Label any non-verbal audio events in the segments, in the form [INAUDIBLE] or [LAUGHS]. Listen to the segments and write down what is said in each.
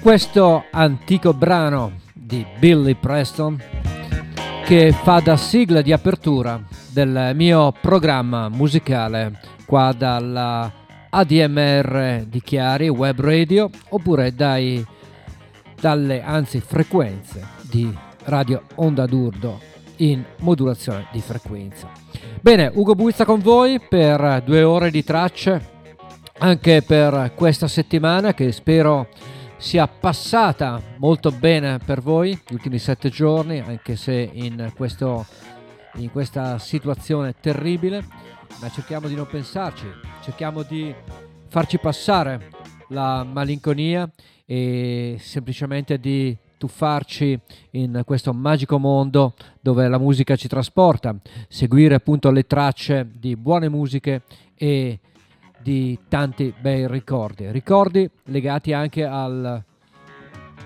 questo antico brano di Billy Preston che fa da sigla di apertura del mio programma musicale qua dalla ADMR di Chiari Web Radio oppure dai, dalle anzi frequenze di Radio Onda d'Urdo in modulazione di frequenza. Bene, Ugo Buizza con voi per due ore di tracce anche per questa settimana che spero sia passata molto bene per voi gli ultimi sette giorni, anche se in, questo, in questa situazione terribile, ma cerchiamo di non pensarci, cerchiamo di farci passare la malinconia e semplicemente di tuffarci in questo magico mondo dove la musica ci trasporta, seguire appunto le tracce di buone musiche e di tanti bei ricordi, ricordi legati anche al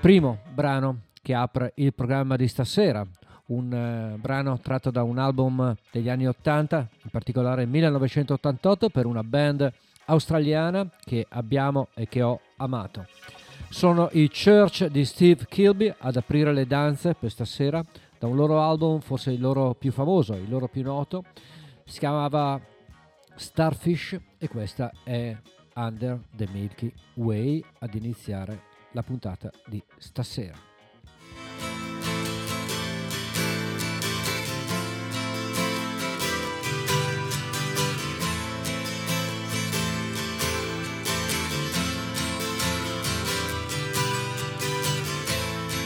primo brano che apre il programma di stasera, un uh, brano tratto da un album degli anni 80, in particolare 1988 per una band australiana che abbiamo e che ho amato. Sono i Church di Steve Kilby ad aprire le danze per stasera da un loro album, forse il loro più famoso, il loro più noto, si chiamava Starfish e questa è Under the Milky Way ad iniziare la puntata di stasera.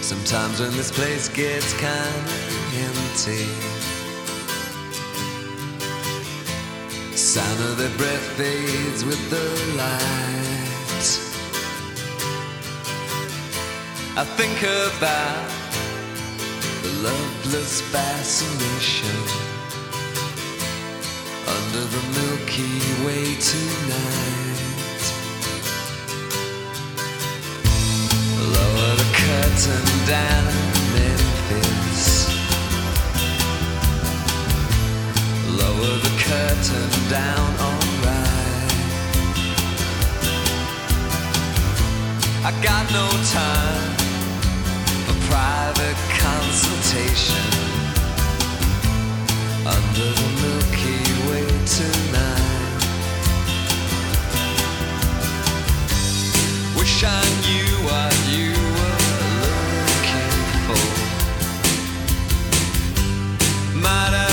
Sometimes when this place gets kinda empty Sound of their breath fades with the light. I think about the loveless fascination under the Milky Way tonight. Lower the curtain down this lower the curtain down alright. I got no time for private consultation under the Milky Way tonight. Wish I knew what you were looking for. Might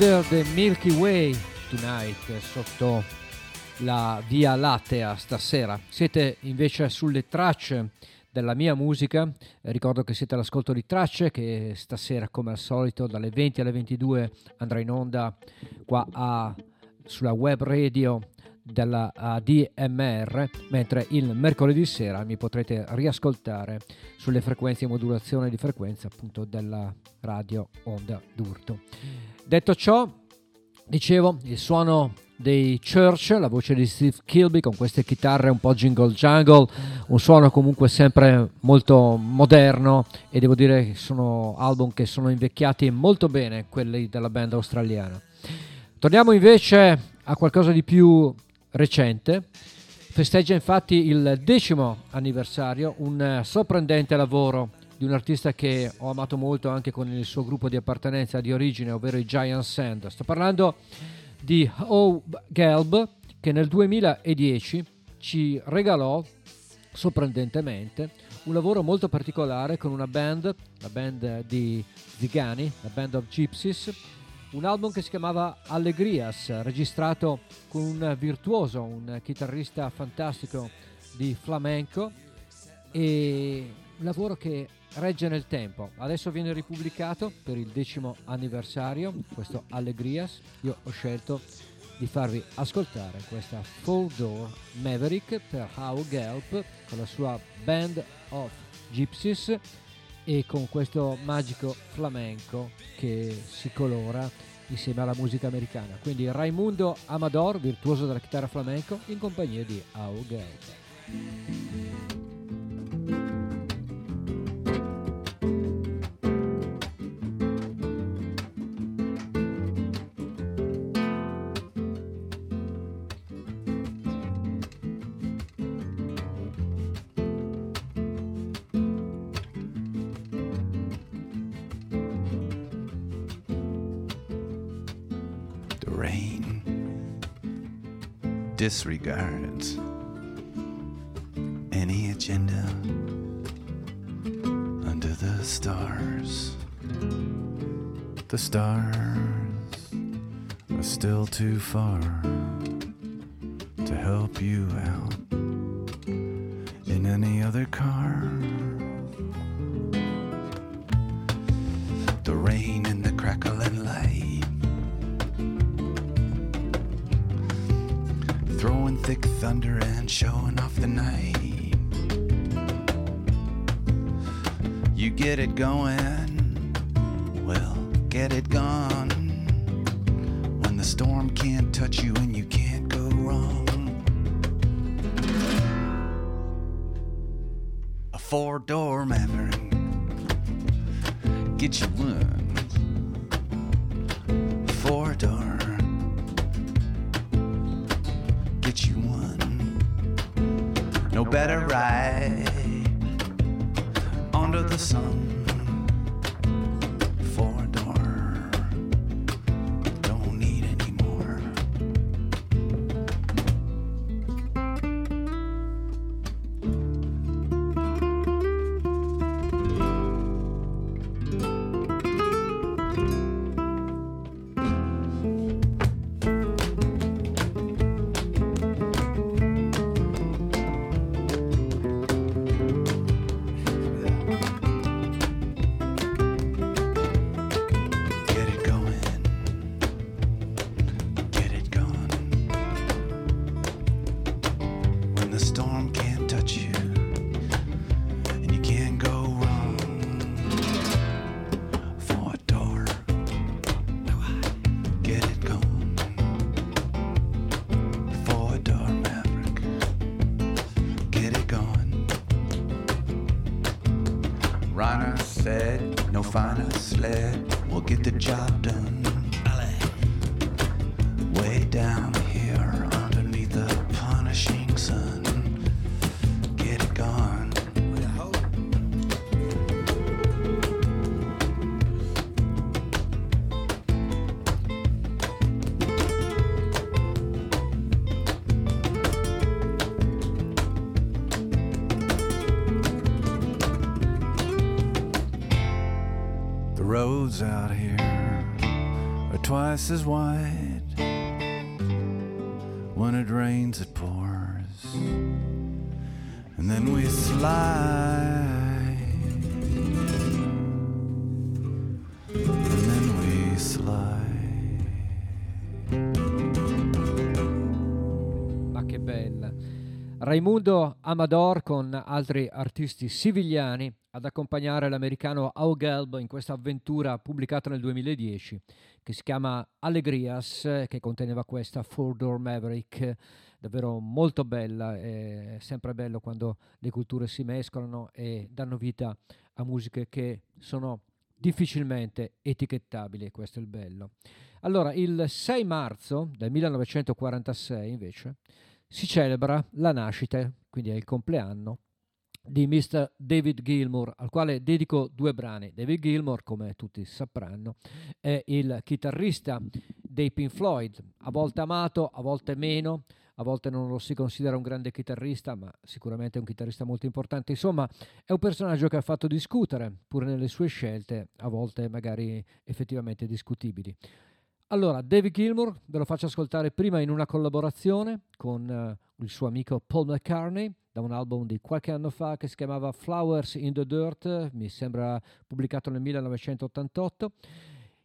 Under the Milky Way Tonight sotto la Via Lattea stasera. Siete invece sulle tracce della mia musica. Ricordo che siete all'ascolto di tracce che stasera come al solito dalle 20 alle 22 andrà in onda qua a, sulla web radio della DMR, mentre il mercoledì sera mi potrete riascoltare sulle frequenze di modulazione di frequenza appunto della radio Onda d'Urto. Detto ciò, dicevo, il suono dei Church, la voce di Steve Kilby con queste chitarre un po' jingle jungle, un suono comunque sempre molto moderno e devo dire che sono album che sono invecchiati molto bene, quelli della band australiana. Torniamo invece a qualcosa di più recente. Festeggia infatti il decimo anniversario, un sorprendente lavoro di un artista che ho amato molto anche con il suo gruppo di appartenenza di origine, ovvero i Giant Sand. Sto parlando di O. Gelb che nel 2010 ci regalò sorprendentemente un lavoro molto particolare con una band, la band di Zigani, la Band of Gypsies, un album che si chiamava Allegrias, registrato con un virtuoso, un chitarrista fantastico di flamenco e un lavoro che regge nel tempo. Adesso viene ripubblicato per il decimo anniversario, questo Allegrias. Io ho scelto di farvi ascoltare questa Full Door Maverick per How Gelp con la sua Band of Gypsies e con questo magico flamenco che si colora insieme alla musica americana. Quindi Raimundo Amador, virtuoso della chitarra flamenco, in compagnia di How Gelp. Disregards any agenda under the stars. The stars are still too far to help you out going, no finer sled will get the job done. Raimundo Amador con altri artisti sivigliani ad accompagnare l'americano Augelb in questa avventura pubblicata nel 2010 che si chiama Allegrias che conteneva questa Four Door Maverick davvero molto bella è sempre bello quando le culture si mescolano e danno vita a musiche che sono difficilmente etichettabili questo è il bello. Allora il 6 marzo del 1946 invece si celebra la nascita, quindi è il compleanno, di Mr. David Gilmour, al quale dedico due brani. David Gilmour, come tutti sapranno, è il chitarrista dei Pink Floyd, a volte amato, a volte meno, a volte non lo si considera un grande chitarrista, ma sicuramente è un chitarrista molto importante. Insomma, è un personaggio che ha fatto discutere, pur nelle sue scelte, a volte magari effettivamente discutibili. Allora, David Gilmour ve lo faccio ascoltare prima in una collaborazione con uh, il suo amico Paul McCartney da un album di qualche anno fa che si chiamava Flowers in the Dirt, mi sembra pubblicato nel 1988.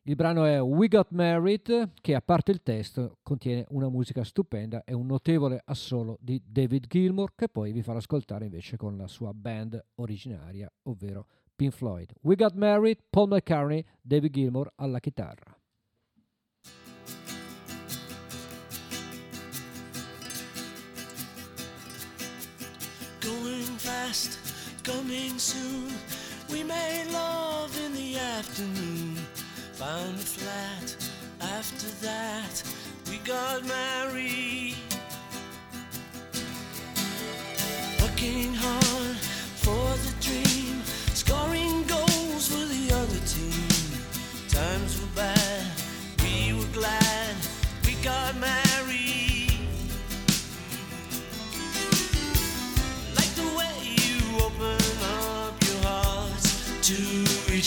Il brano è We Got Married, che a parte il testo contiene una musica stupenda e un notevole assolo di David Gilmour, che poi vi farò ascoltare invece con la sua band originaria, ovvero Pink Floyd. We Got Married, Paul McCartney, David Gilmour alla chitarra. Going fast, coming soon. We made love in the afternoon. Found a flat. After that, we got married. Working hard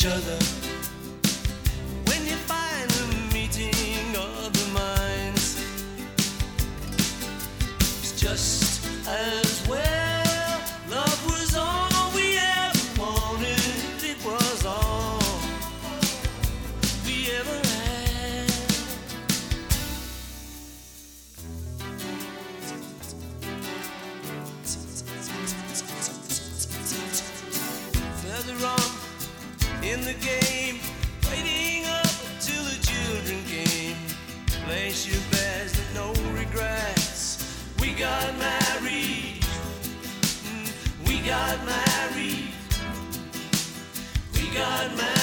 each other. Place your bets, no regrets. We got married. Mm, We got married. We got married.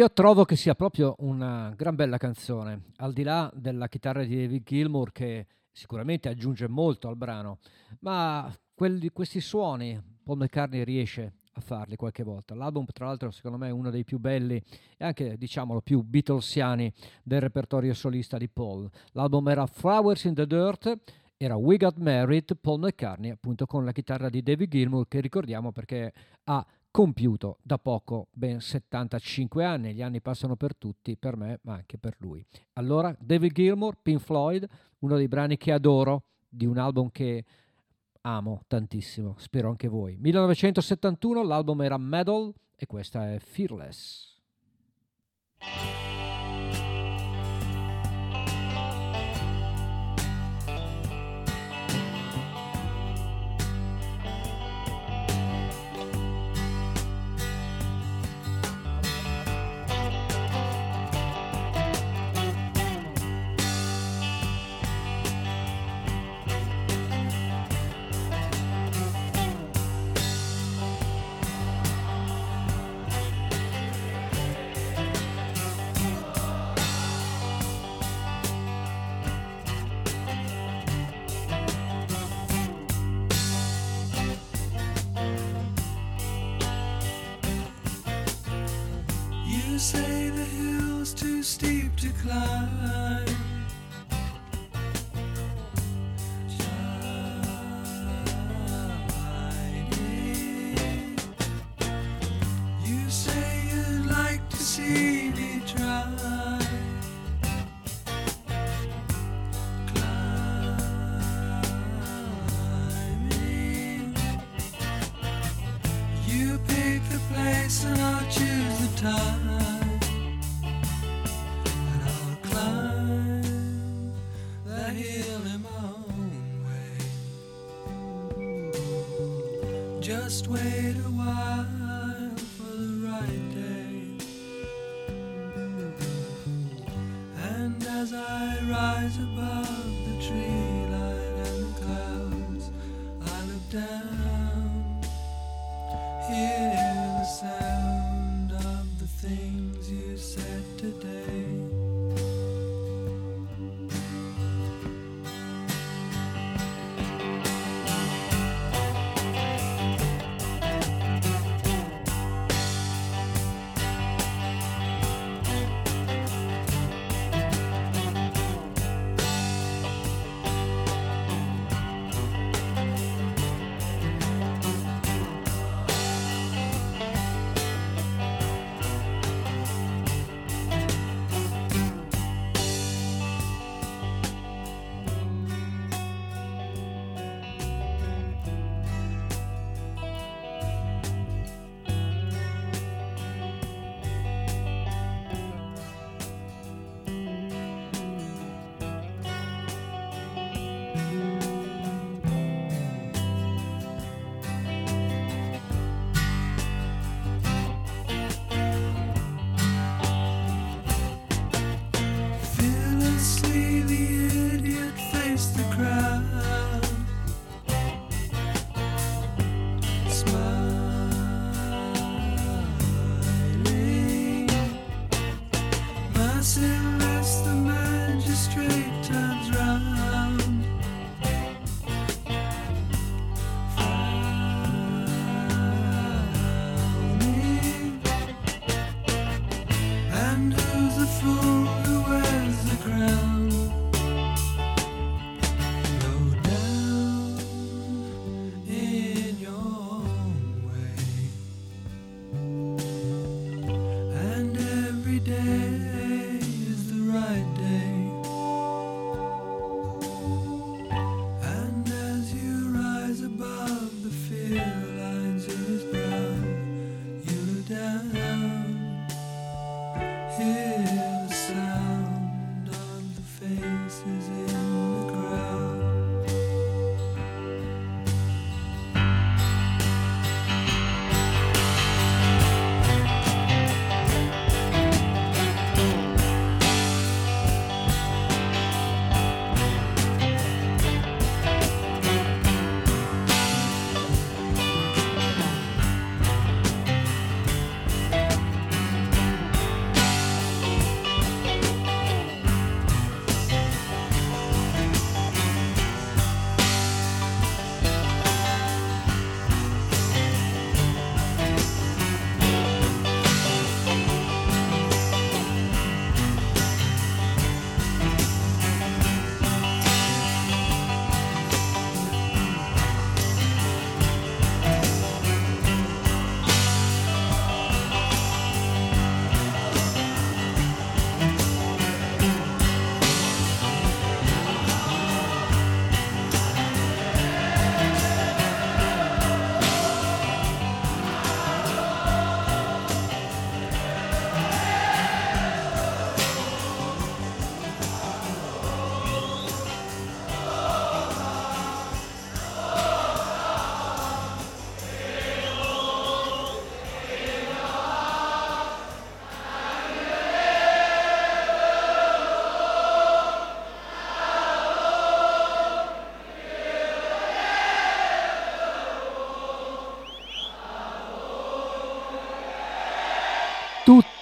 Io trovo che sia proprio una gran bella canzone, al di là della chitarra di David Gilmour che sicuramente aggiunge molto al brano, ma quelli, questi suoni Paul McCartney riesce a farli qualche volta. L'album, tra l'altro, secondo me è uno dei più belli e anche, diciamolo, più Beatlesiani del repertorio solista di Paul. L'album era Flowers in the Dirt, era We Got Married, Paul McCartney, appunto con la chitarra di David Gilmour, che ricordiamo perché ha compiuto da poco ben 75 anni, gli anni passano per tutti, per me ma anche per lui. Allora David Gilmour, Pink Floyd, uno dei brani che adoro di un album che amo tantissimo, spero anche voi. 1971 l'album era Medal e questa è Fearless.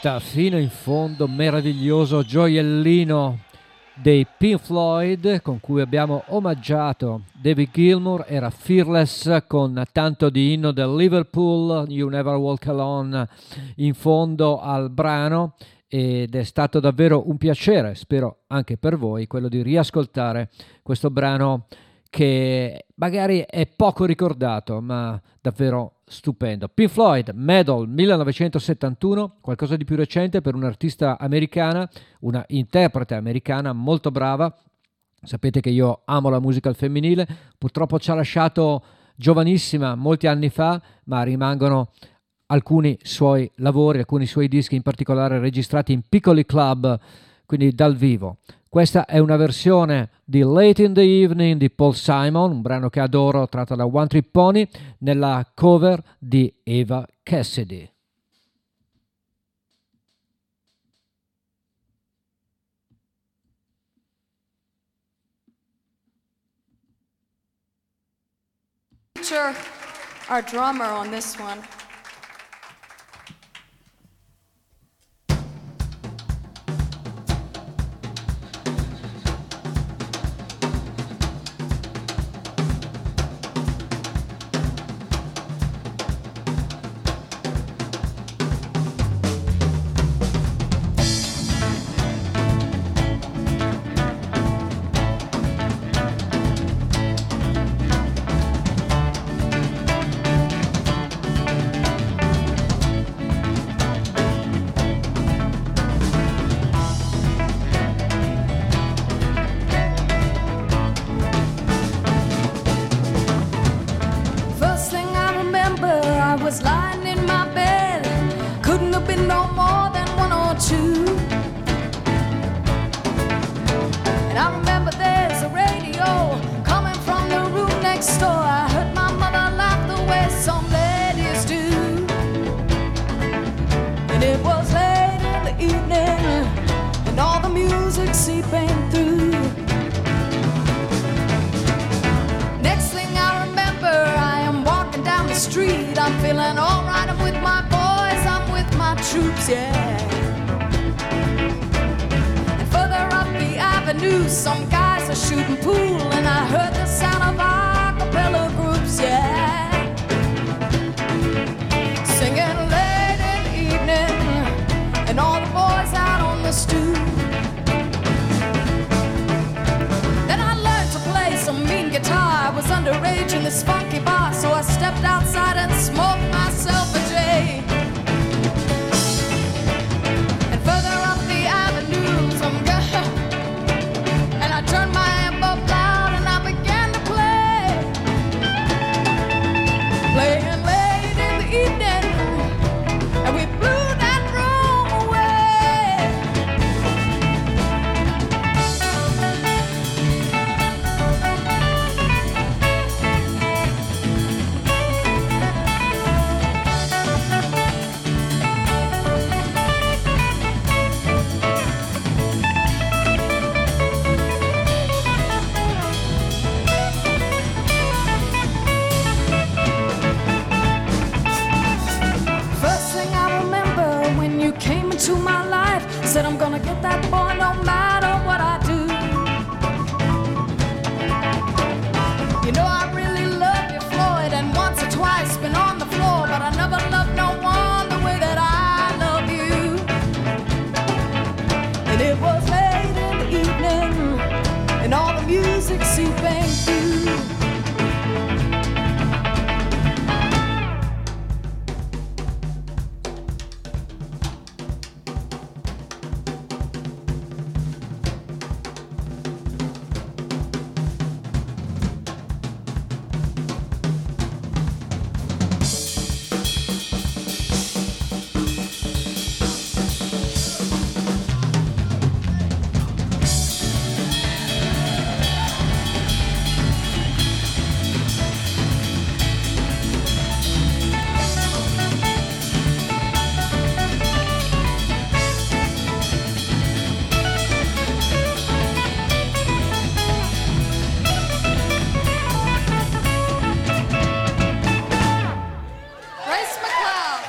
Diretta fino in fondo, meraviglioso gioiellino dei Pink Floyd con cui abbiamo omaggiato David Gilmour era Fearless con tanto di inno del Liverpool You Never Walk Alone in fondo al brano ed è stato davvero un piacere, spero anche per voi, quello di riascoltare questo brano che magari è poco ricordato, ma davvero stupendo. Pink Floyd, Medal 1971, qualcosa di più recente per un'artista americana, una interprete americana molto brava. Sapete che io amo la musica al femminile, purtroppo ci ha lasciato giovanissima molti anni fa, ma rimangono alcuni suoi lavori, alcuni suoi dischi in particolare registrati in piccoli club, quindi dal vivo. Questa è una versione di Late in the Evening di Paul Simon, un brano che adoro tratto da One Trip Pony, nella cover di Eva Cassidy. our drummer on this one.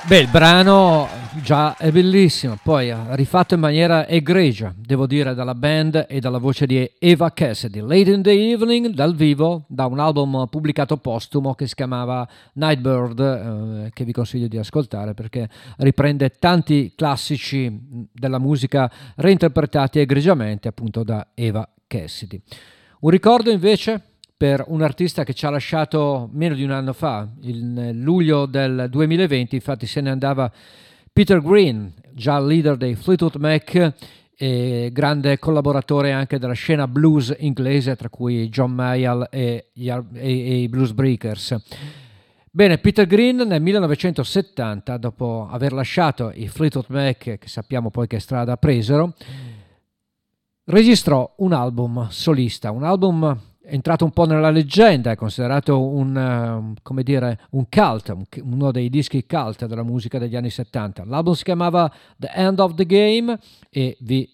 Beh, il brano Già, è bellissimo. Poi rifatto in maniera egregia, devo dire, dalla band e dalla voce di Eva Cassidy. Late in the Evening, dal vivo, da un album pubblicato postumo che si chiamava Nightbird, eh, che vi consiglio di ascoltare perché riprende tanti classici della musica reinterpretati egregiamente appunto da Eva Cassidy. Un ricordo invece per un artista che ci ha lasciato meno di un anno fa, il luglio del 2020, infatti se ne andava Peter Green, già leader dei Fleetwood Mac e grande collaboratore anche della scena blues inglese, tra cui John Mayall e i Blues Breakers. Bene, Peter Green nel 1970, dopo aver lasciato i Fleetwood Mac, che sappiamo poi che strada presero, registrò un album solista, un album entrato un po' nella leggenda, è considerato un, uh, come dire, un cult, un, uno dei dischi cult della musica degli anni 70. L'album si chiamava The End of the Game e vi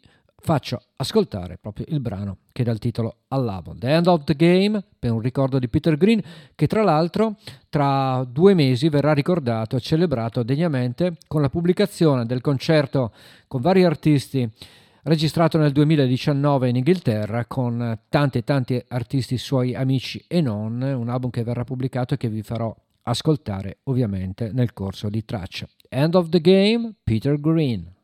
faccio ascoltare proprio il brano che dà il titolo all'album. The End of the Game, per un ricordo di Peter Green, che tra l'altro tra due mesi verrà ricordato e celebrato degnamente con la pubblicazione del concerto con vari artisti registrato nel 2019 in Inghilterra con tanti tanti artisti suoi amici e non, un album che verrà pubblicato e che vi farò ascoltare ovviamente nel corso di traccia. End of the Game, Peter Green.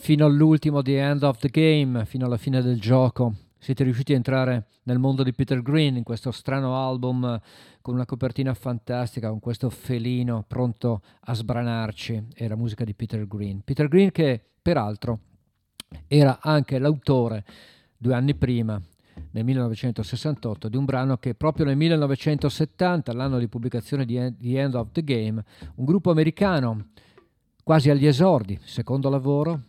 Fino all'ultimo The End of the Game, fino alla fine del gioco. Siete riusciti a entrare nel mondo di Peter Green in questo strano album con una copertina fantastica, con questo felino pronto a sbranarci. La musica di Peter Green. Peter Green che peraltro era anche l'autore due anni prima nel 1968 di un brano che proprio nel 1970, l'anno di pubblicazione di The End of the Game, un gruppo americano quasi agli esordi, secondo lavoro,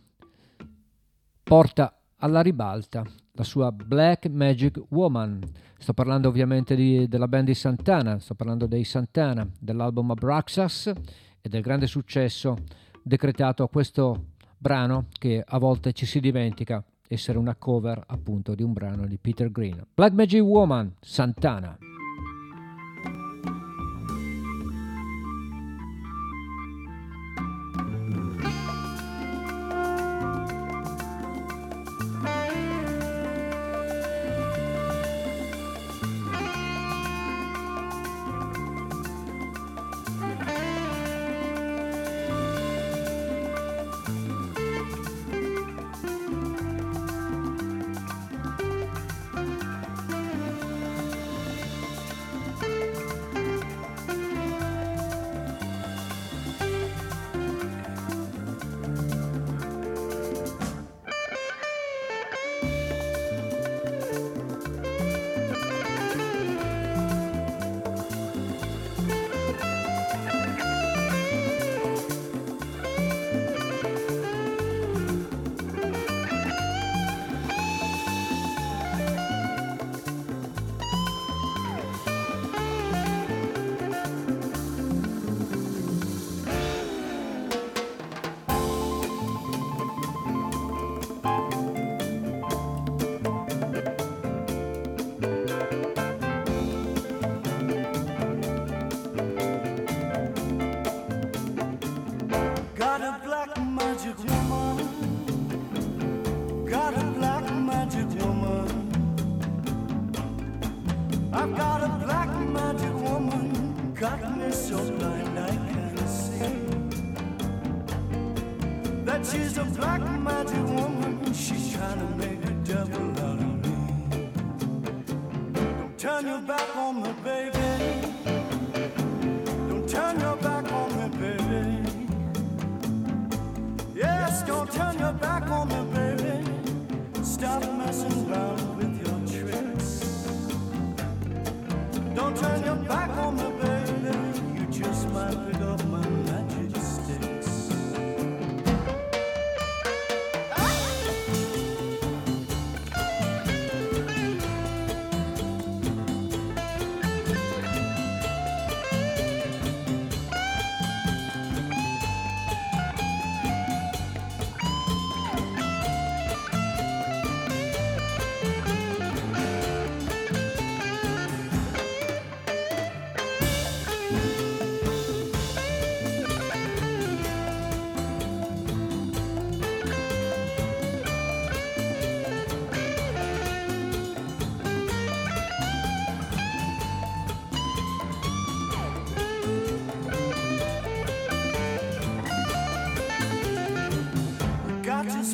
porta alla ribalta la sua Black Magic Woman. Sto parlando ovviamente di, della band di Santana, sto parlando dei Santana, dell'album Abraxas e del grande successo decretato a questo brano che a volte ci si dimentica essere una cover appunto di un brano di Peter Green. Black Magic Woman, Santana.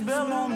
belle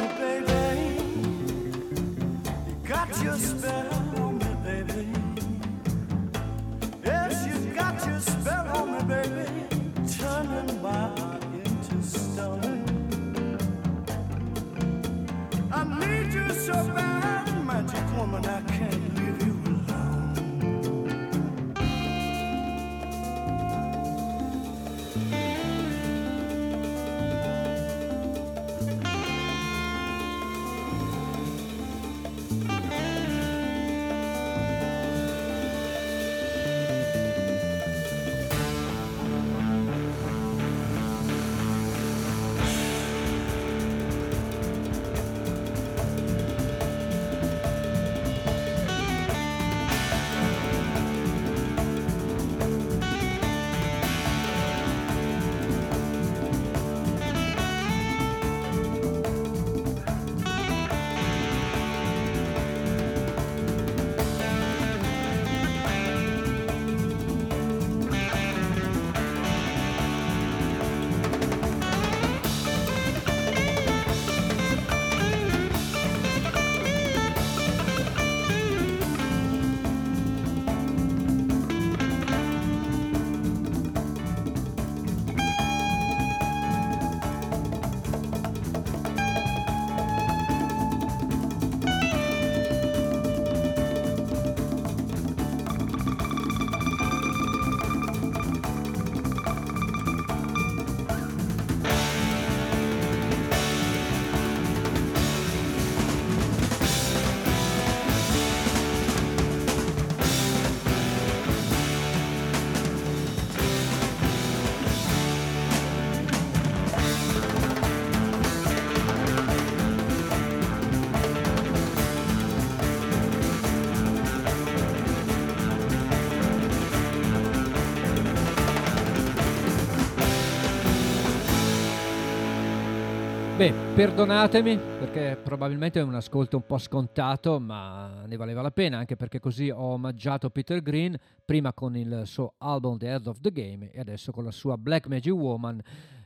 Perdonatemi perché probabilmente è un ascolto un po' scontato, ma ne valeva la pena anche perché così ho omaggiato Peter Green prima con il suo album The Head of the Game e adesso con la sua Black Magic Woman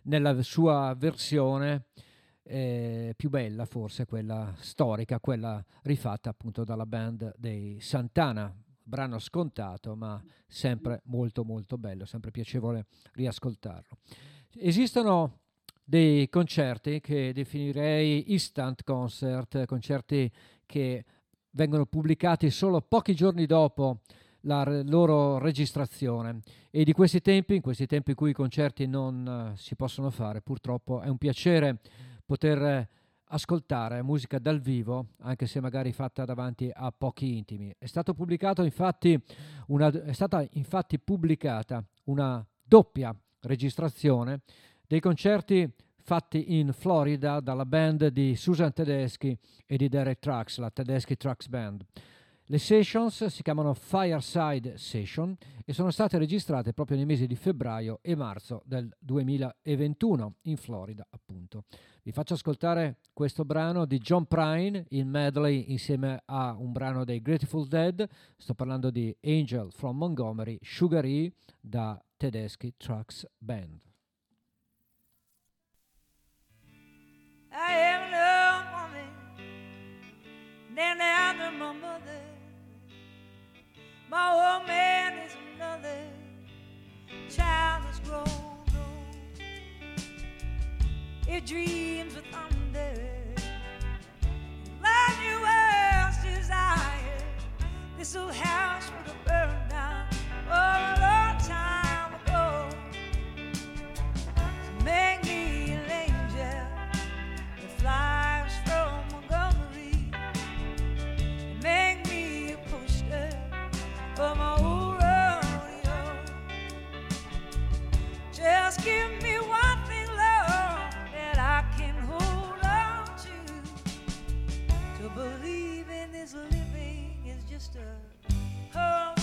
nella sua versione eh, più bella, forse quella storica, quella rifatta appunto dalla band dei Santana. Brano scontato, ma sempre molto molto bello, sempre piacevole riascoltarlo. Esistono dei concerti che definirei instant concert, concerti che vengono pubblicati solo pochi giorni dopo la loro registrazione e di questi tempi, in questi tempi in cui i concerti non uh, si possono fare, purtroppo è un piacere poter ascoltare musica dal vivo, anche se magari fatta davanti a pochi intimi. È, stato pubblicato infatti una, è stata infatti pubblicata una doppia registrazione dei concerti fatti in Florida dalla band di Susan Tedeschi e di Derek Trucks, la Tedeschi Trucks Band. Le sessions si chiamano Fireside Session e sono state registrate proprio nei mesi di febbraio e marzo del 2021 in Florida, appunto. Vi faccio ascoltare questo brano di John Prine in medley insieme a un brano dei Grateful Dead. Sto parlando di Angel from Montgomery, Sugar E da Tedeschi Trucks Band. I am no woman, my mother. My old man is another child has grown. It dreams with thunder, else desire. This old house would have burned down oh, a living is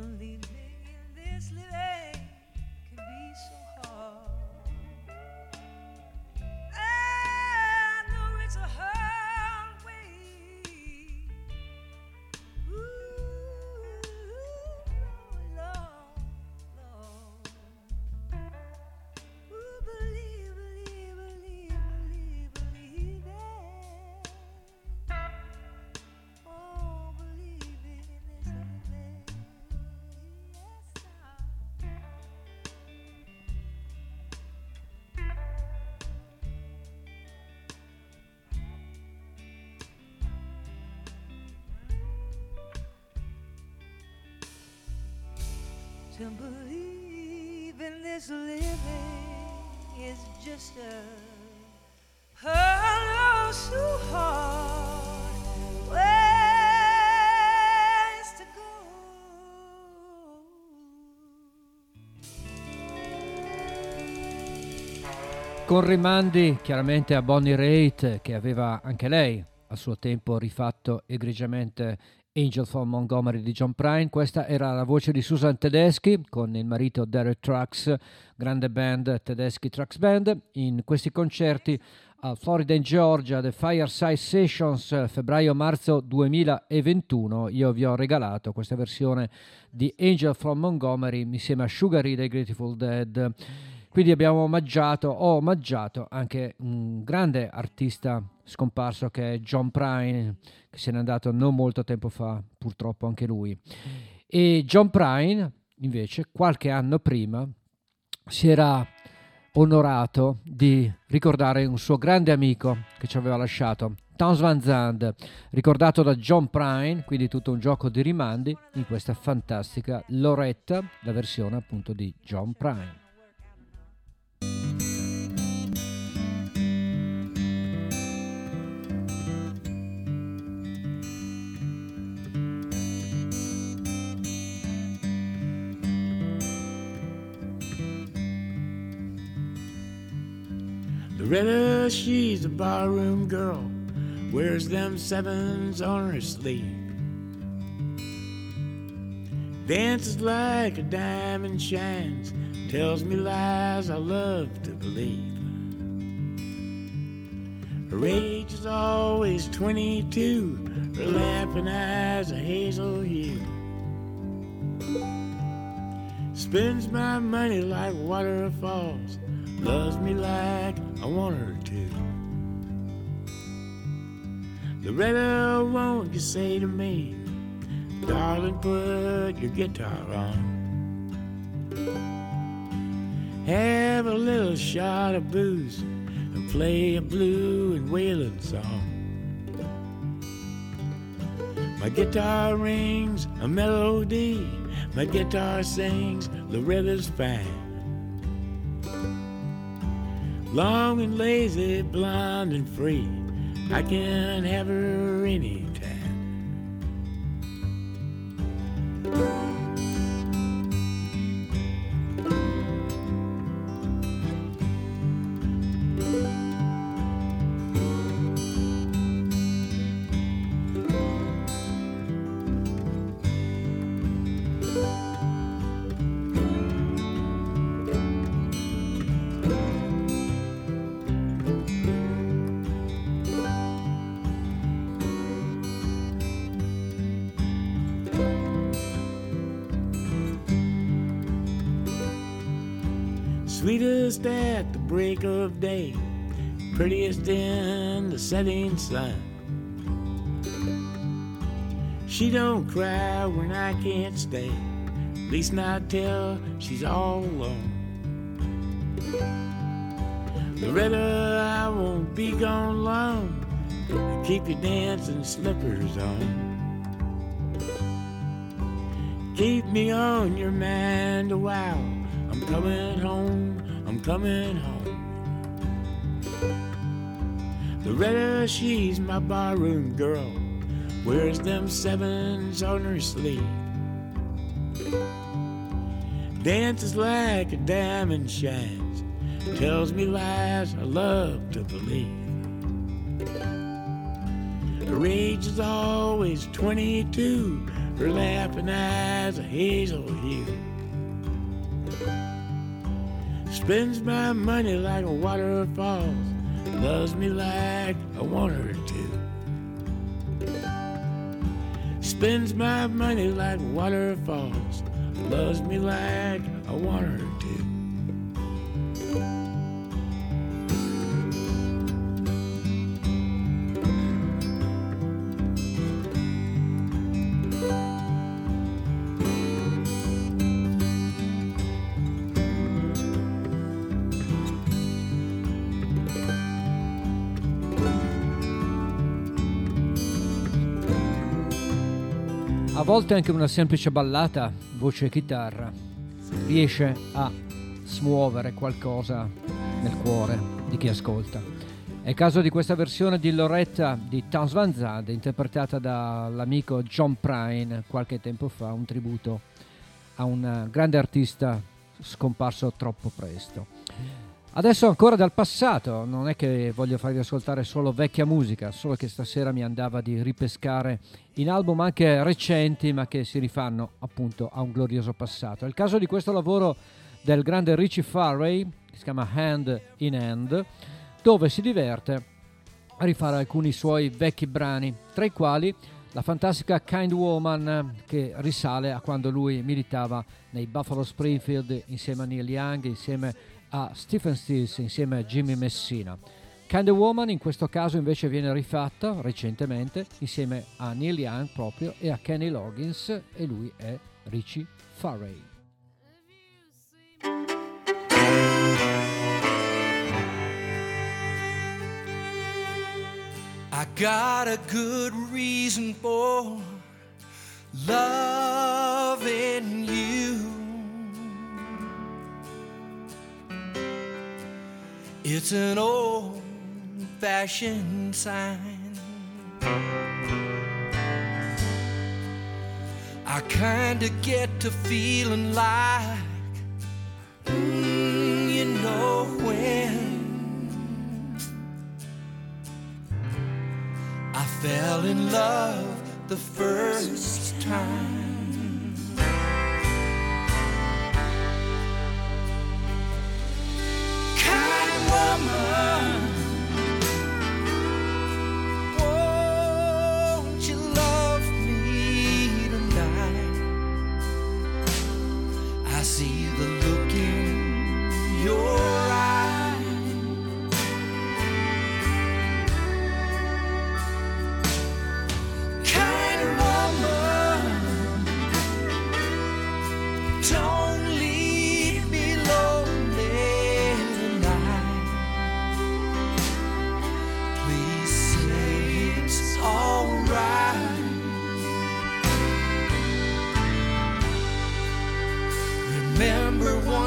Believing in this living To believe in this living is just a hollow so hard ways to go. Con rimandi chiaramente a Bonnie Raitt che aveva anche lei a suo tempo rifatto egregiamente Angel from Montgomery di John Prine. Questa era la voce di Susan Tedeschi con il marito Derek Trucks, grande band Tedeschi Trucks Band. In questi concerti a Florida in Georgia, The Fireside Sessions, febbraio-marzo 2021, io vi ho regalato questa versione di Angel from Montgomery insieme a Sugar Ray dei Grateful Dead. Quindi abbiamo omaggiato, ho omaggiato anche un grande artista scomparso che è John Prine, che se n'è andato non molto tempo fa, purtroppo anche lui. E John Prine, invece, qualche anno prima, si era onorato di ricordare un suo grande amico che ci aveva lasciato Towns Van Zandt, ricordato da John Prine, quindi tutto un gioco di rimandi in questa fantastica Loretta, la versione appunto di John Prine. Loretta, she's a barroom girl, wears them sevens on her sleeve. Dances like a diamond shines, tells me lies I love to believe. Her age is always 22, her laughing eyes a hazel hue. Spends my money like waterfalls, loves me like I want her to. Loretta, won't you say to me, darling, put your guitar on? Have a little shot of booze and play a blue and wailing song. My guitar rings a melody, my guitar sings Loretta's fine. Long and lazy, blonde and free. I can't have her anytime. Prettiest in the setting sun. She don't cry when I can't stay, at least not till she's all alone. Loretta, I won't be gone long. Keep your dancing slippers on. Keep me on your mind a while. I'm coming home, I'm coming home. Loretta, she's my barroom girl, wears them sevens on her sleeve. Dances like a diamond shines, tells me lies I love to believe. Her age is always 22, her laughing eyes a hazel hue. Spends my money like a waterfall, loves me like I want her to. Spends my money like waterfalls, loves me like I want her to. Volte anche una semplice ballata, voce e chitarra, riesce a smuovere qualcosa nel cuore di chi ascolta. È caso di questa versione di Loretta di Towns Van Zandt, interpretata dall'amico John Prine qualche tempo fa, un tributo a un grande artista scomparso troppo presto. Adesso ancora dal passato, non è che voglio farvi ascoltare solo vecchia musica, solo che stasera mi andava di ripescare in album anche recenti ma che si rifanno appunto a un glorioso passato. È il caso di questo lavoro del grande Richie Farrey, che si chiama Hand in Hand, dove si diverte a rifare alcuni suoi vecchi brani, tra i quali la fantastica Kind Woman che risale a quando lui militava nei Buffalo Springfield insieme a Neil Young, insieme a a Stephen Stills insieme a Jimmy Messina. Kinda Woman in questo caso invece viene rifatta recentemente insieme a Neil Young proprio e a Kenny Loggins e lui è Richie Farrell. I got a good reason for loving you. It's an old fashioned sign. I kinda get to feeling like mm, you know when I fell in love the first time. ama.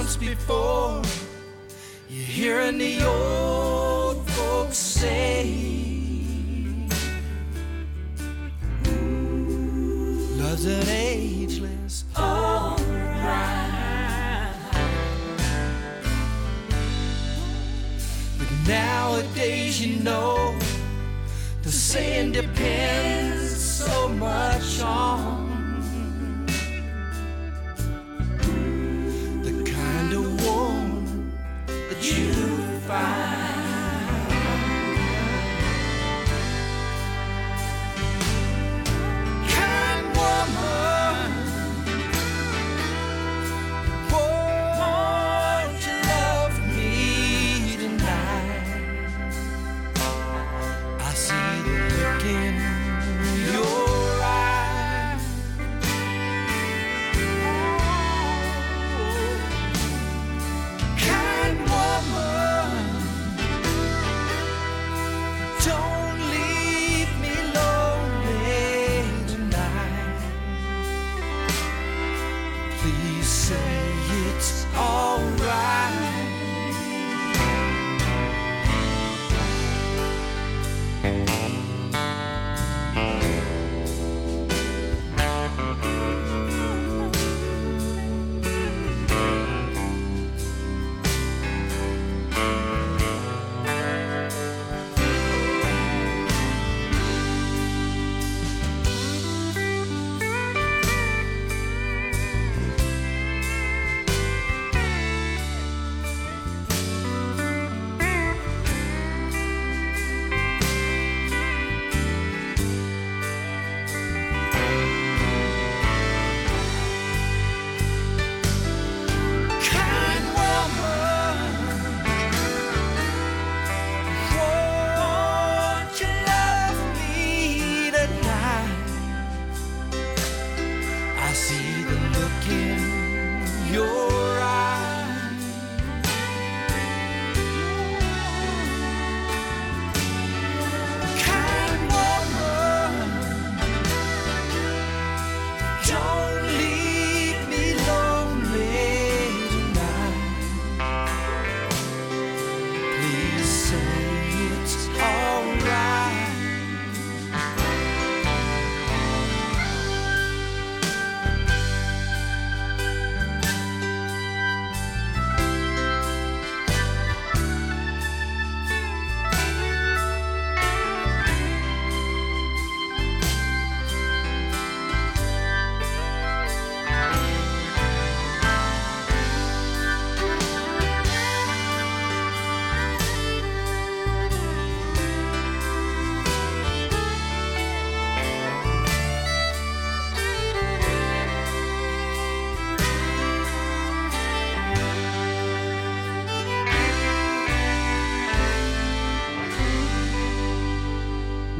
once before. You're hearing the old folks say, Love's an ageless old But nowadays, you know, the saying depends so much on.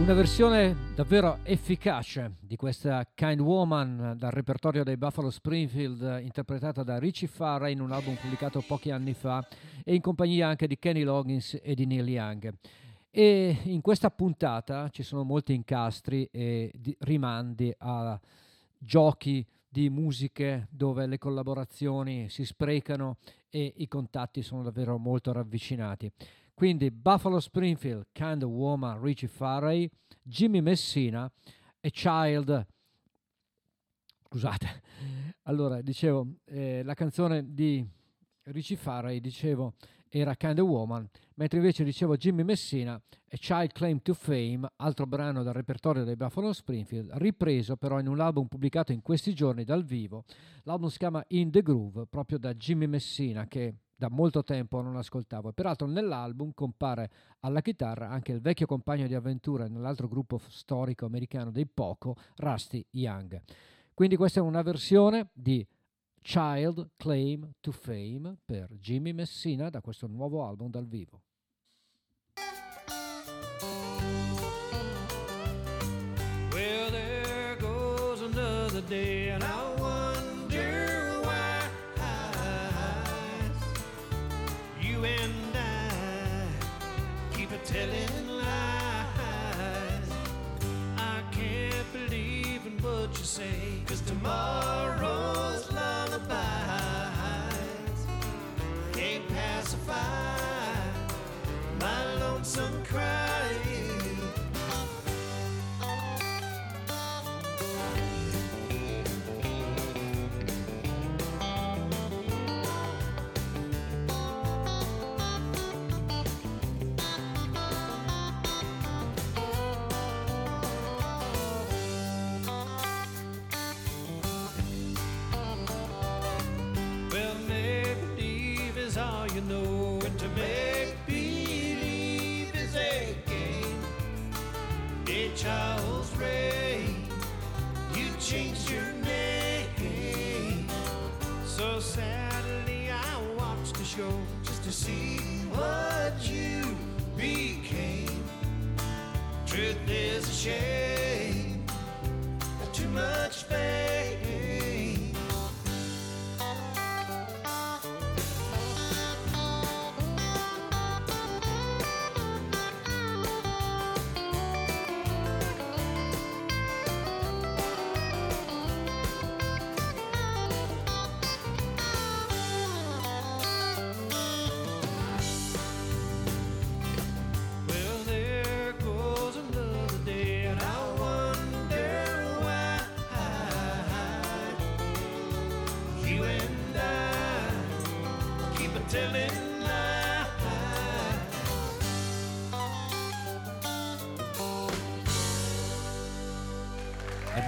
Una versione davvero efficace di questa Kind Woman dal repertorio dei Buffalo Springfield interpretata da Richie Farah in un album pubblicato pochi anni fa e in compagnia anche di Kenny Loggins e di Neil Young. E in questa puntata ci sono molti incastri e rimandi a giochi di musiche dove le collaborazioni si sprecano e i contatti sono davvero molto ravvicinati. Quindi Buffalo Springfield, Kind of Woman, Richie Farrey, Jimmy Messina e Child. Scusate, allora dicevo, eh, la canzone di Richie Farrey, dicevo, era Kind Woman, mentre invece dicevo Jimmy Messina e Child Claim to Fame, altro brano dal repertorio dei Buffalo Springfield, ripreso però in un album pubblicato in questi giorni dal vivo. L'album si chiama In the Groove, proprio da Jimmy Messina, che da molto tempo non ascoltavo. E peraltro nell'album compare alla chitarra anche il vecchio compagno di avventura nell'altro gruppo storico americano dei Poco, Rusty Young. Quindi questa è una versione di Child Claim to Fame per Jimmy Messina da questo nuovo album dal vivo. Well, there goes another day, and I wonder why you and I keep a telling lies. I can't believe in what you say, cause tomorrow's some crap see what you became. Truth is a shame,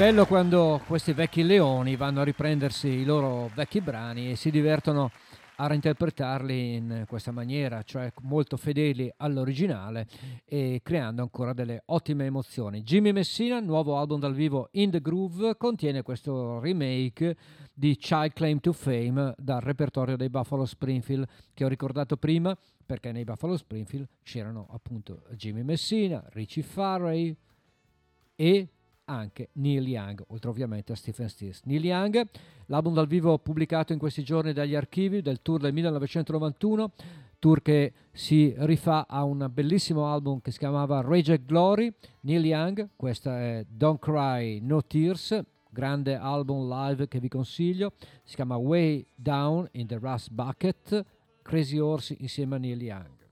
bello quando questi vecchi leoni vanno a riprendersi i loro vecchi brani e si divertono a reinterpretarli in questa maniera, cioè molto fedeli all'originale e creando ancora delle ottime emozioni. Jimmy Messina, nuovo album dal vivo In the Groove, contiene questo remake di Child Claim to Fame dal repertorio dei Buffalo Springfield che ho ricordato prima perché nei Buffalo Springfield c'erano appunto Jimmy Messina, Richie Farrey e anche Neil Young, oltre ovviamente a Stephen Stills. Neil Young, l'album dal vivo pubblicato in questi giorni dagli archivi del tour del 1991, tour che si rifà a un bellissimo album che si chiamava Rage Glory. Neil Young, questa è Don't Cry No Tears, grande album live che vi consiglio, si chiama Way Down in the Rust Bucket, Crazy Horse insieme a Neil Young.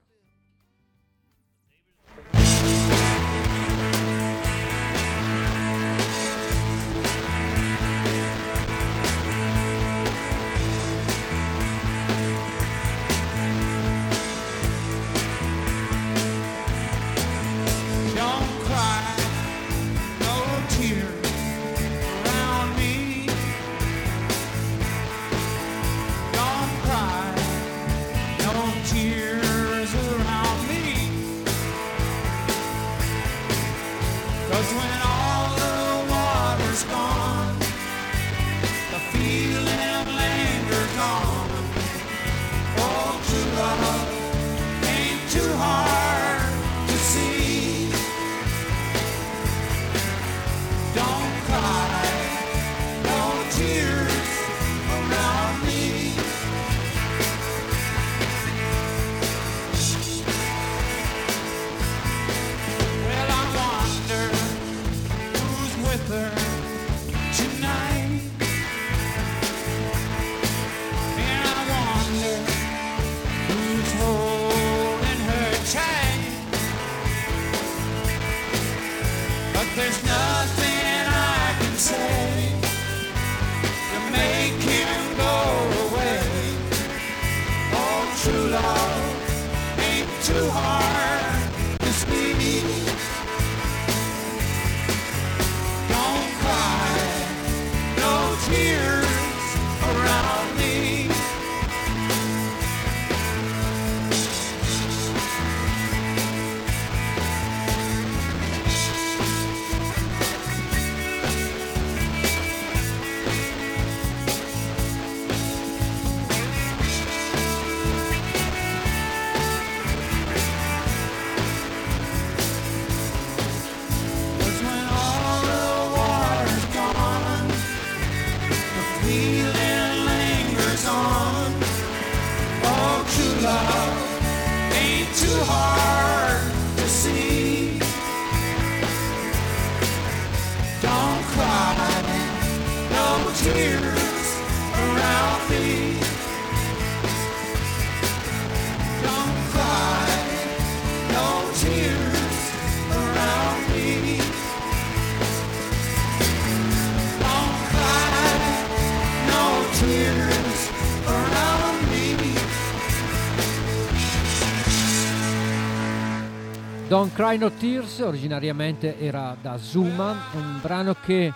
Don't Cry No Tears originariamente era da Zuma, un brano che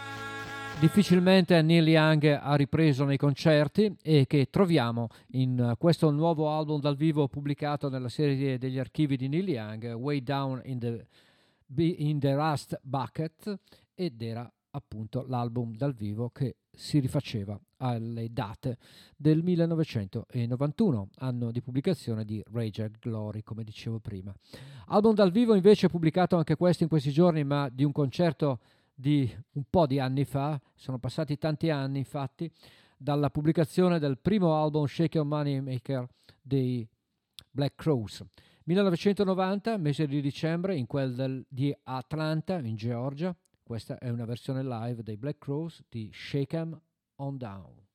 difficilmente Neil Young ha ripreso nei concerti e che troviamo in questo nuovo album dal vivo pubblicato nella serie degli archivi di Neil Young, Way Down in the, in the Rust Bucket, ed era appunto l'album dal vivo che si rifaceva alle date del 1991, anno di pubblicazione di Rage Glory, come dicevo prima. Album dal vivo invece pubblicato anche questo in questi giorni, ma di un concerto di un po' di anni fa, sono passati tanti anni infatti, dalla pubblicazione del primo album Shake Your Money Maker dei Black Crows. 1990, mese di dicembre, in quel del, di Atlanta, in Georgia, questa è una versione live dei Black Crows di Shake 'em on Down.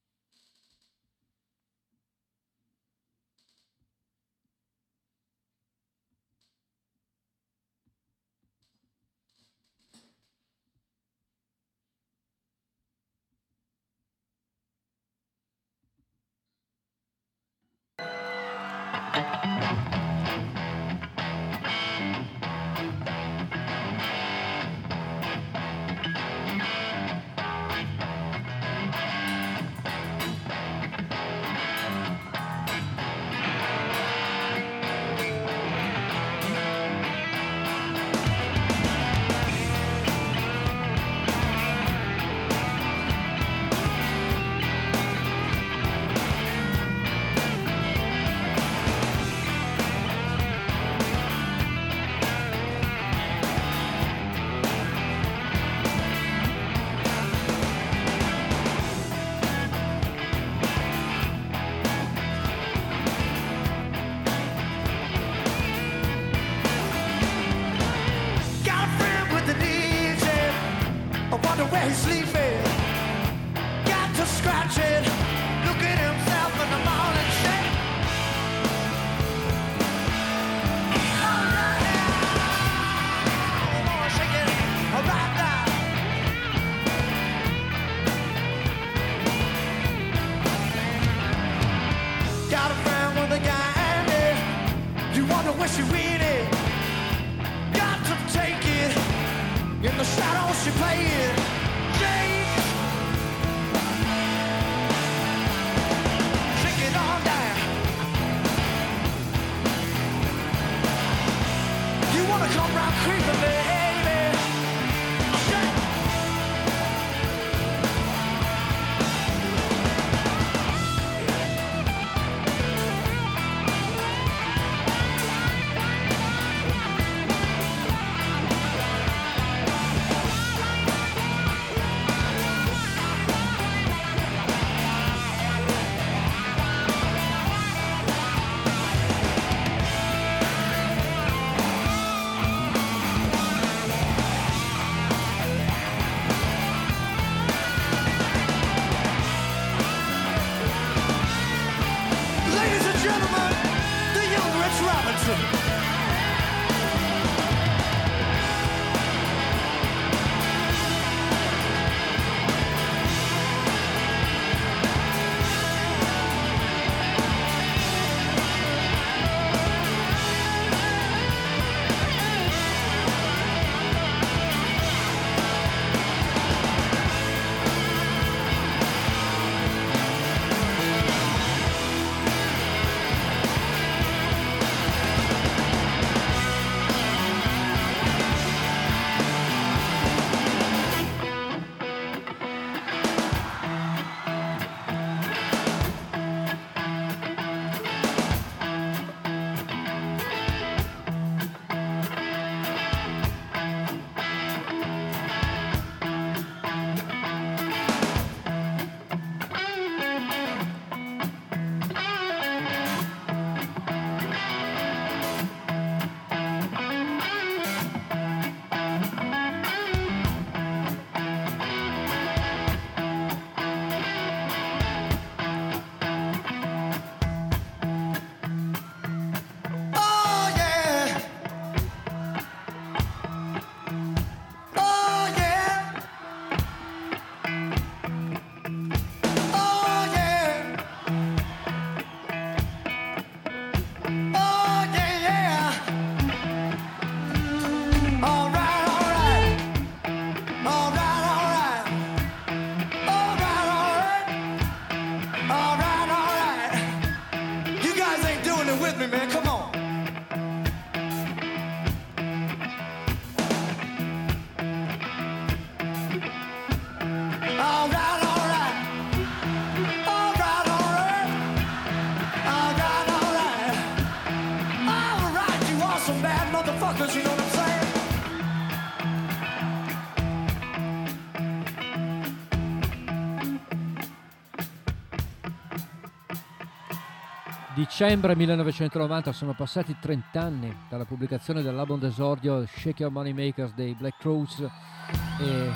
Dicembre 1990 sono passati 30 anni dalla pubblicazione dell'album d'esordio Shake Your Money Makers dei Black Crowes e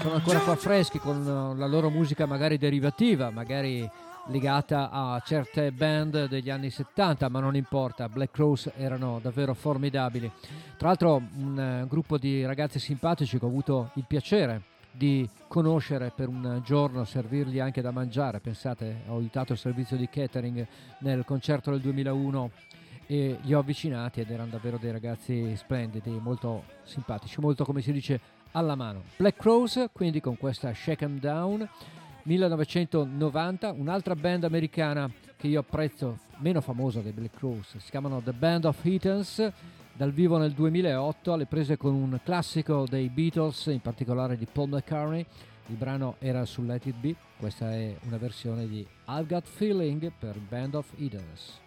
sono ancora qua freschi con eh, la loro musica magari derivativa, magari legata a certe band degli anni 70, ma non importa, Black Crowes erano davvero formidabili. Tra l'altro un eh, gruppo di ragazzi simpatici che ho avuto il piacere di conoscere per un giorno, servirgli anche da mangiare. Pensate, ho aiutato il servizio di catering nel concerto del 2001 e li ho avvicinati ed erano davvero dei ragazzi splendidi, molto simpatici, molto come si dice alla mano. Black Crowes, quindi con questa Shake 'em Down. 1990, un'altra band americana che io apprezzo, meno famosa dei Black Crowes, si chiamano The Band of Heathens, dal vivo nel 2008, alle prese con un classico dei Beatles, in particolare di Paul McCartney. Il brano era su Let It Be, questa è una versione di I've Got Feeling per Band of Heathens.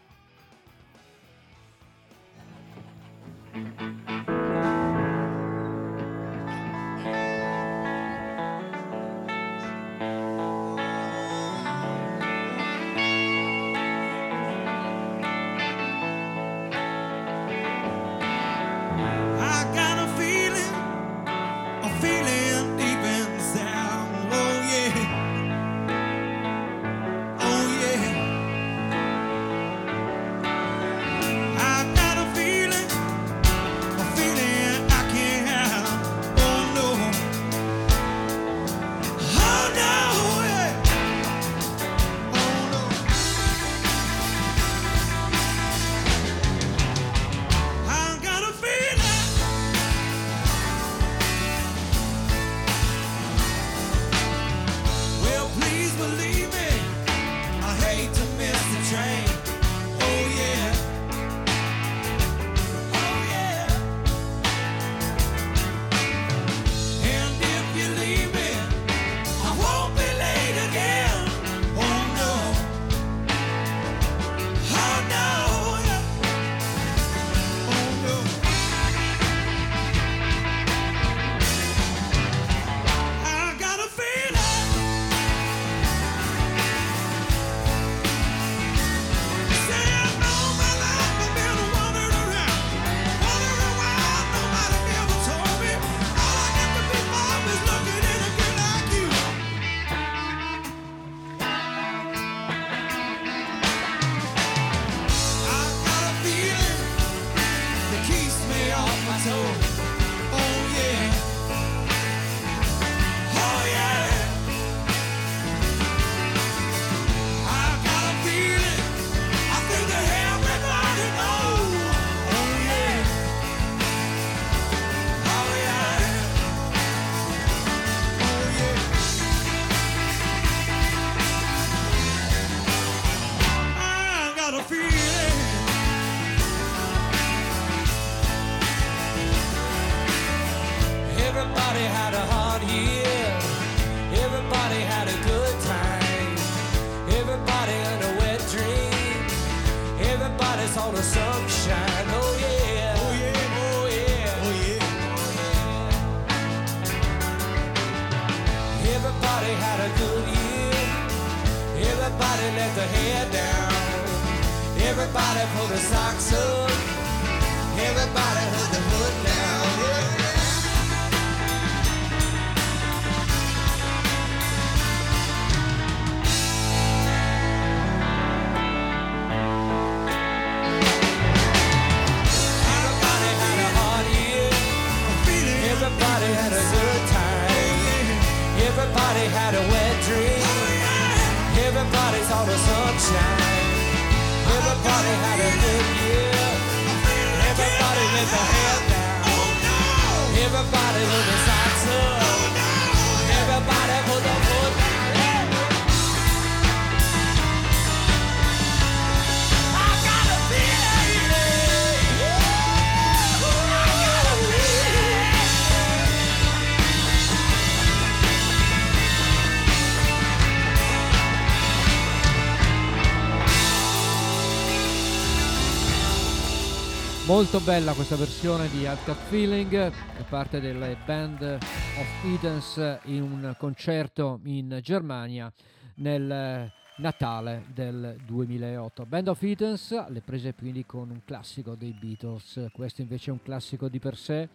Molto bella questa versione di Hard Cut Feeling, è parte delle Band of Edens in un concerto in Germania nel Natale del 2008. Band of Edens le prese quindi con un classico dei Beatles, questo invece è un classico di per sé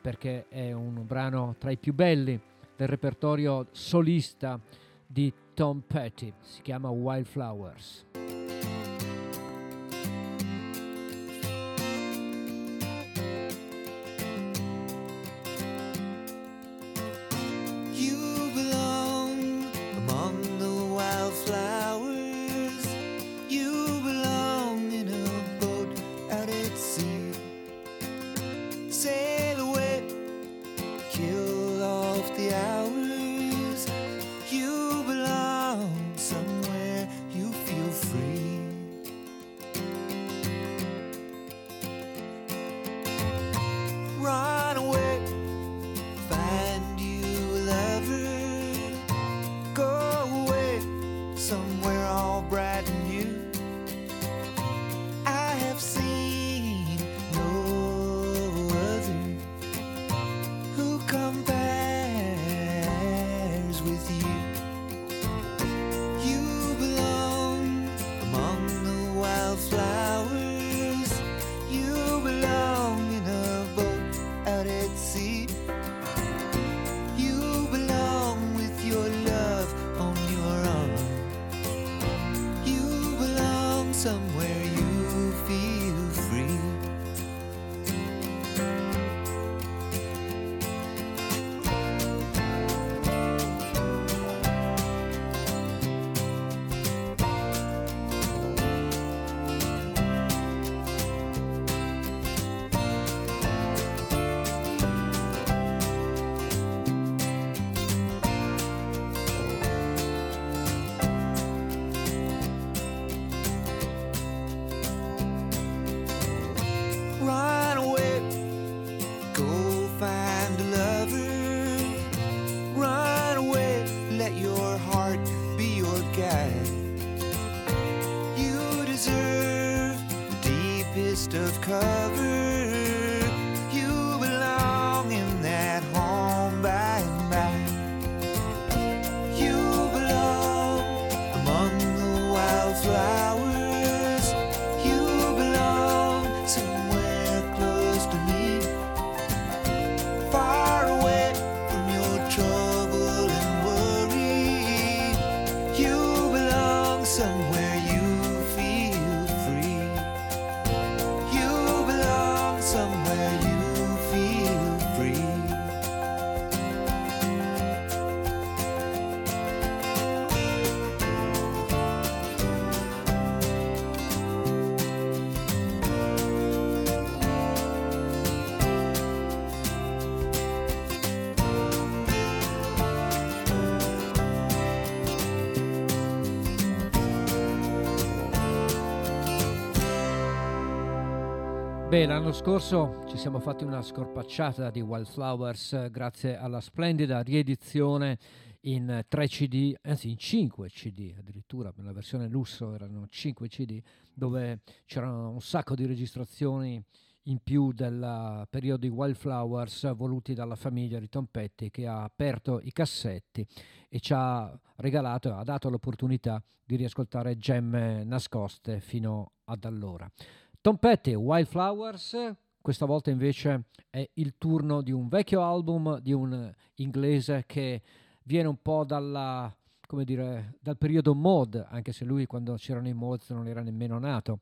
perché è un brano tra i più belli del repertorio solista di Tom Petty, si chiama Wildflowers. Beh, l'anno scorso ci siamo fatti una scorpacciata di Wildflowers eh, grazie alla splendida riedizione in 3 CD, anzi in 5 CD addirittura, nella versione lusso erano 5 CD, dove c'erano un sacco di registrazioni in più del periodo di Wildflowers voluti dalla famiglia di Tom Petty che ha aperto i cassetti e ci ha regalato, ha dato l'opportunità di riascoltare gemme nascoste fino ad allora. Tom Petty, Wildflowers, questa volta invece è il turno di un vecchio album di un inglese che viene un po' dalla, dire, dal periodo mod, anche se lui quando c'erano i mods non era nemmeno nato,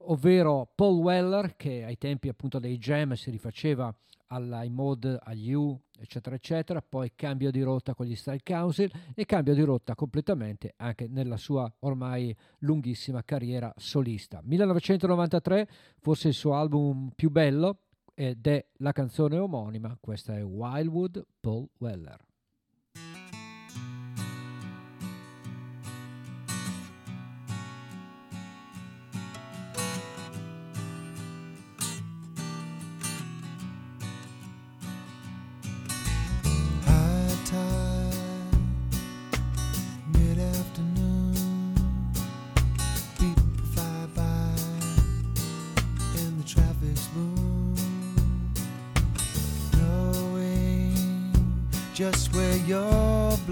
ovvero Paul Weller che ai tempi appunto dei jam si rifaceva ai mod, agli U, eccetera, eccetera, poi cambio di rotta con gli Style Council e cambio di rotta completamente anche nella sua ormai lunghissima carriera solista. 1993, forse il suo album più bello ed è la canzone omonima, questa è Wildwood Paul Weller.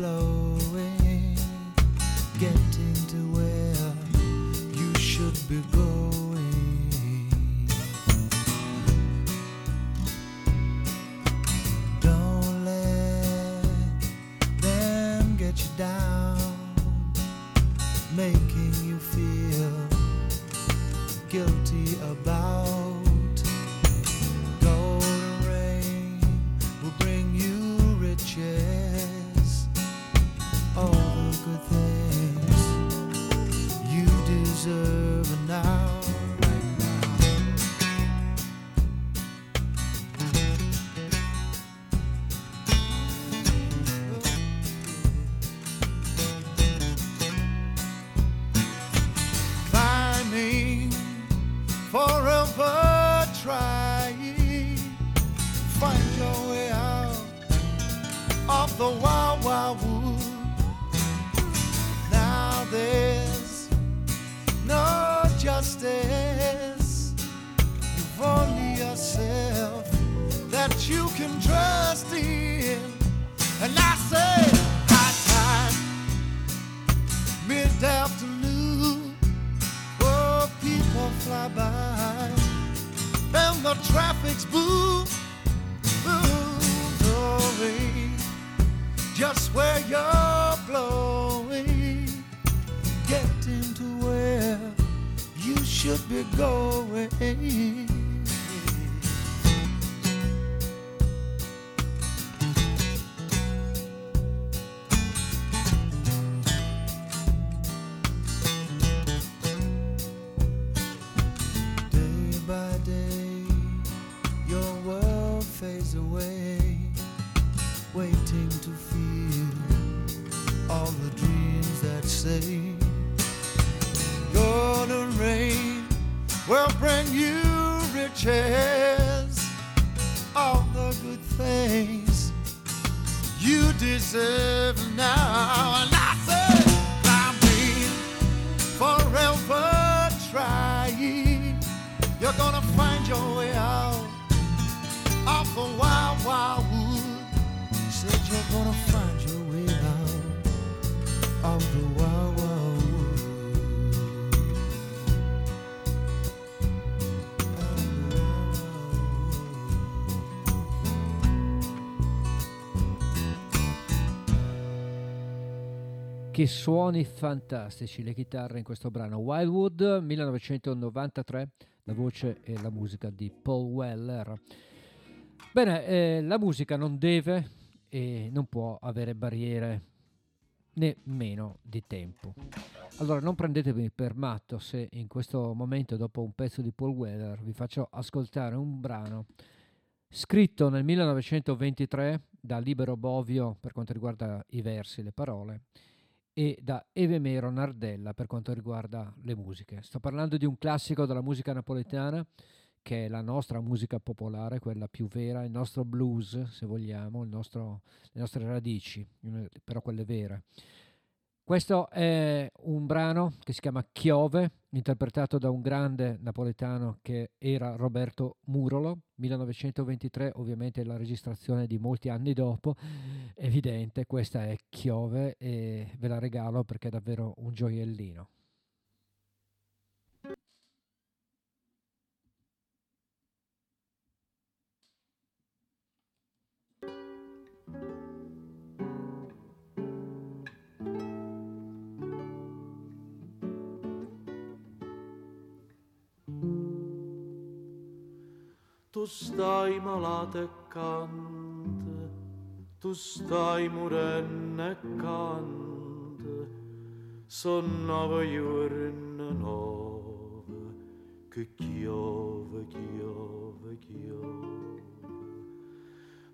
Blowing, getting to where you should be going. Don't let them get you down, making you feel guilty about Che suoni fantastici le chitarre in questo brano. Wildwood 1993, la voce e la musica di Paul Weller. Bene, eh, la musica non deve e non può avere barriere né meno di tempo. Allora non prendetemi per matto se in questo momento, dopo un pezzo di Paul Weller, vi faccio ascoltare un brano scritto nel 1923 da Libero Bovio per quanto riguarda i versi e le parole e da Evemero Nardella per quanto riguarda le musiche. Sto parlando di un classico della musica napoletana che è la nostra musica popolare, quella più vera, il nostro blues, se vogliamo, nostro- le nostre radici, eh, però quelle vere. Questo è un brano che si chiama Chiove, interpretato da un grande napoletano che era Roberto Murolo, 1923, ovviamente la registrazione di molti anni dopo, evidente, questa è Chiove e ve la regalo perché è davvero un gioiellino. Tu stai malata e canta, tu stai morendo e canta, son nove giorni nove, che chiove, chiove, chiove.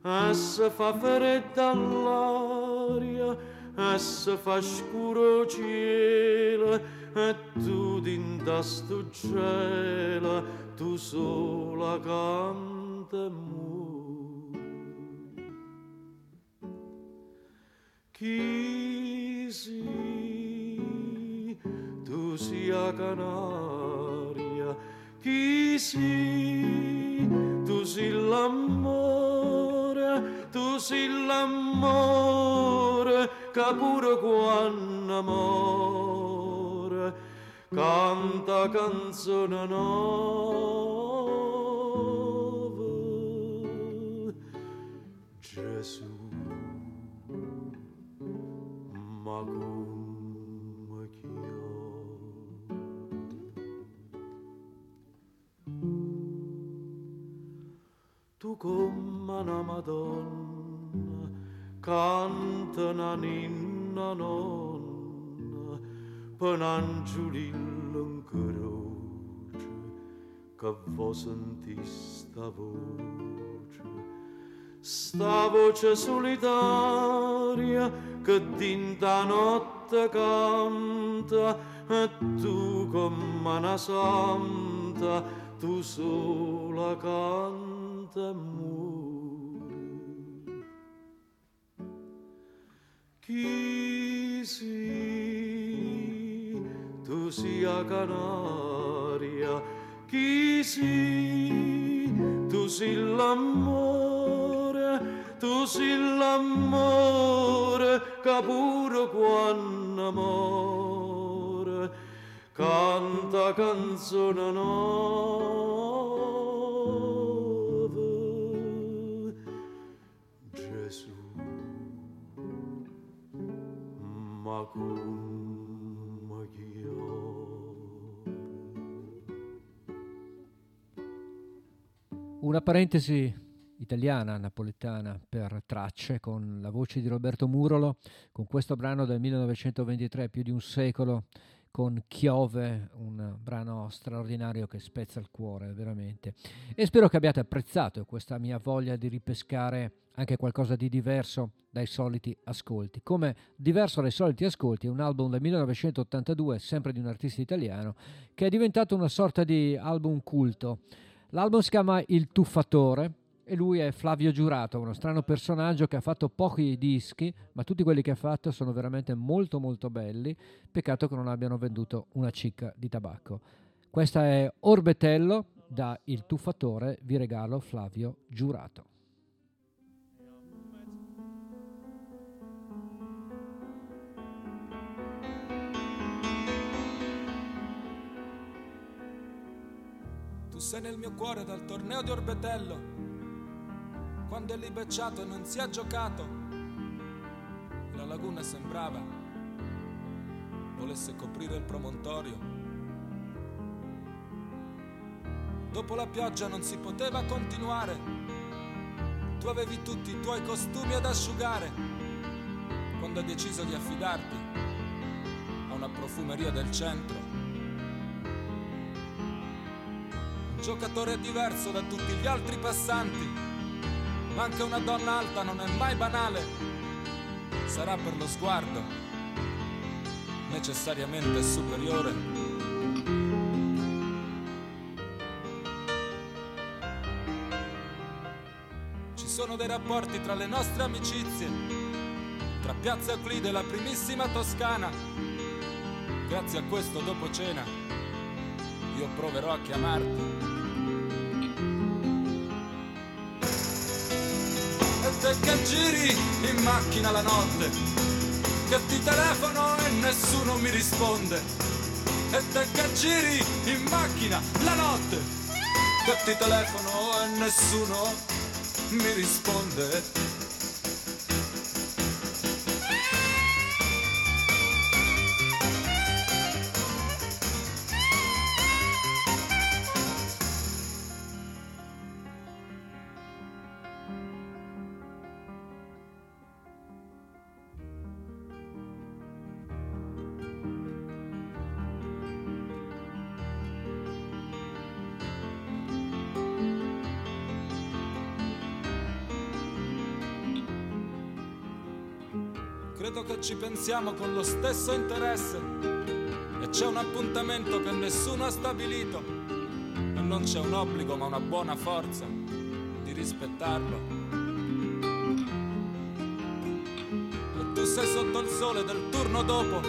E se fa fredda all'aria, e se fa scuro cielo, e tu dinta sto cielo, tu sola canta e. Chi si tu sia canaria, chi si tu si l'amore, tu sei l'amore che pure quando amore canta canzone nuova. Gesù ma come tu come una madonna canta una ninna nonna angiolillo in croce che vo sentì sta voce. Sta voce solitaria che dinta notte canta e tu come una santa tu sola canta e chi si sia canaria. Chi si tu si l'amore tu si l'amore che pure canta canzone nuova. Gesù ma come Una parentesi italiana, napoletana, per tracce, con la voce di Roberto Murolo, con questo brano del 1923, più di un secolo, con Chiove, un brano straordinario che spezza il cuore, veramente. E spero che abbiate apprezzato questa mia voglia di ripescare anche qualcosa di diverso dai soliti ascolti. Come diverso dai soliti ascolti è un album del 1982, sempre di un artista italiano, che è diventato una sorta di album culto. L'album si chiama Il Tuffatore e lui è Flavio Giurato, uno strano personaggio che ha fatto pochi dischi, ma tutti quelli che ha fatto sono veramente molto molto belli. Peccato che non abbiano venduto una cicca di tabacco. Questa è Orbetello da Il Tuffatore, vi regalo Flavio Giurato. Tu sei nel mio cuore dal torneo di Orbetello. Quando è lì becciato e non si è giocato. La laguna sembrava volesse coprire il promontorio. Dopo la pioggia non si poteva continuare. Tu avevi tutti i tuoi costumi ad asciugare. Quando hai deciso di affidarti a una profumeria del centro. Giocatore diverso da tutti gli altri passanti, ma anche una donna alta non è mai banale. Sarà per lo sguardo necessariamente superiore. Ci sono dei rapporti tra le nostre amicizie, tra Piazza Euclide e la primissima Toscana. Grazie a questo dopo cena io proverò a chiamarti. E te che giri in macchina la notte, che ti telefono e nessuno mi risponde. E te che giri in macchina la notte, che ti telefono e nessuno mi risponde. Pensiamo con lo stesso interesse e c'è un appuntamento che nessuno ha stabilito e non c'è un obbligo ma una buona forza di rispettarlo. E tu sei sotto il sole del turno dopo,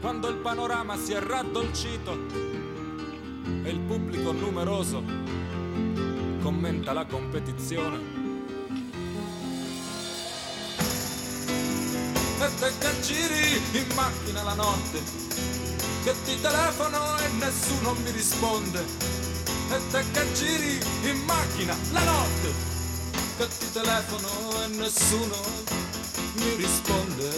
quando il panorama si è raddolcito e il pubblico numeroso commenta la competizione. Te che giri in macchina la notte, che ti telefono e nessuno mi risponde, e te che giri in macchina la notte, che ti telefono e nessuno mi risponde.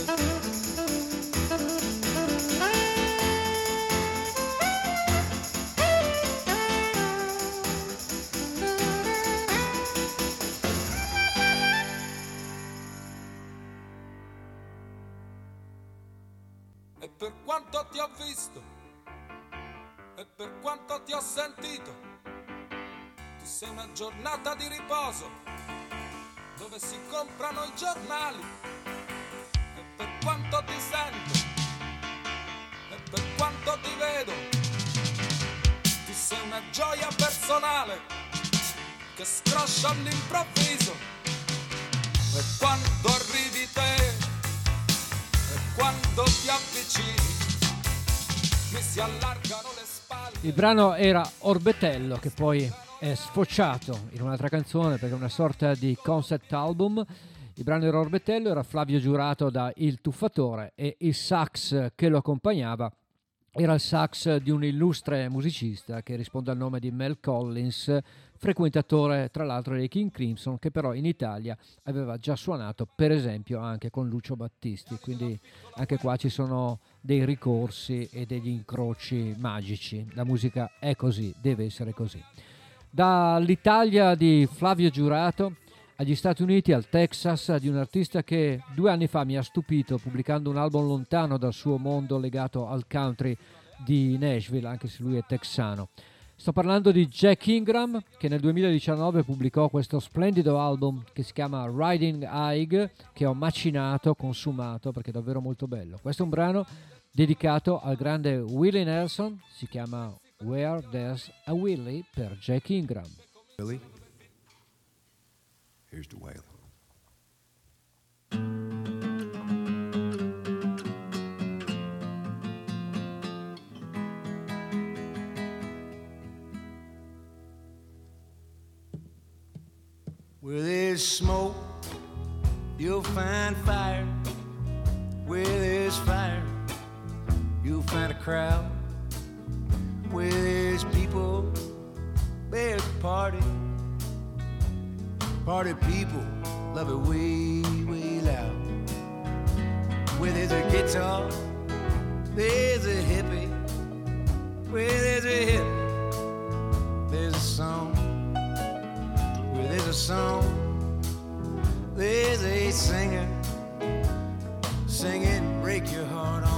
Brano era Orbetello che poi è sfociato in un'altra canzone perché è una sorta di concept album. Il brano era Orbetello, era Flavio Giurato da Il Tuffatore e il sax che lo accompagnava era il sax di un illustre musicista che risponde al nome di Mel Collins, frequentatore tra l'altro dei King Crimson, che però in Italia aveva già suonato per esempio anche con Lucio Battisti, quindi anche qua ci sono dei ricorsi e degli incroci magici. La musica è così, deve essere così. Dall'Italia di Flavio Giurato agli Stati Uniti, al Texas, di un artista che due anni fa mi ha stupito pubblicando un album lontano dal suo mondo legato al country di Nashville, anche se lui è texano. Sto parlando di Jack Ingram che nel 2019 pubblicò questo splendido album che si chiama Riding High che ho macinato, consumato perché è davvero molto bello. Questo è un brano dedicato al grande Willie Nelson, si chiama Where There's a Willie per Jack Ingram. Billy, here's the wailer. Where there's smoke, you'll find fire. Where there's fire, you'll find a crowd. Where there's people, there's party. Party people love it way, way loud. Where there's a guitar, there's a hippie. Where there's a hippie, there's a song. Where there's a song, there's a singer. Sing it, break your heart all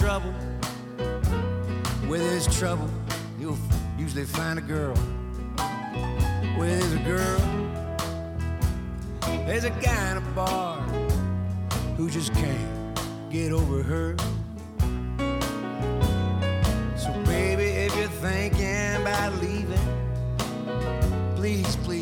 trouble. Where there's trouble, you'll usually find a girl where there's a girl, there's a guy in a bar who just can't get over her. So, baby, if you're thinking about leaving, please, please,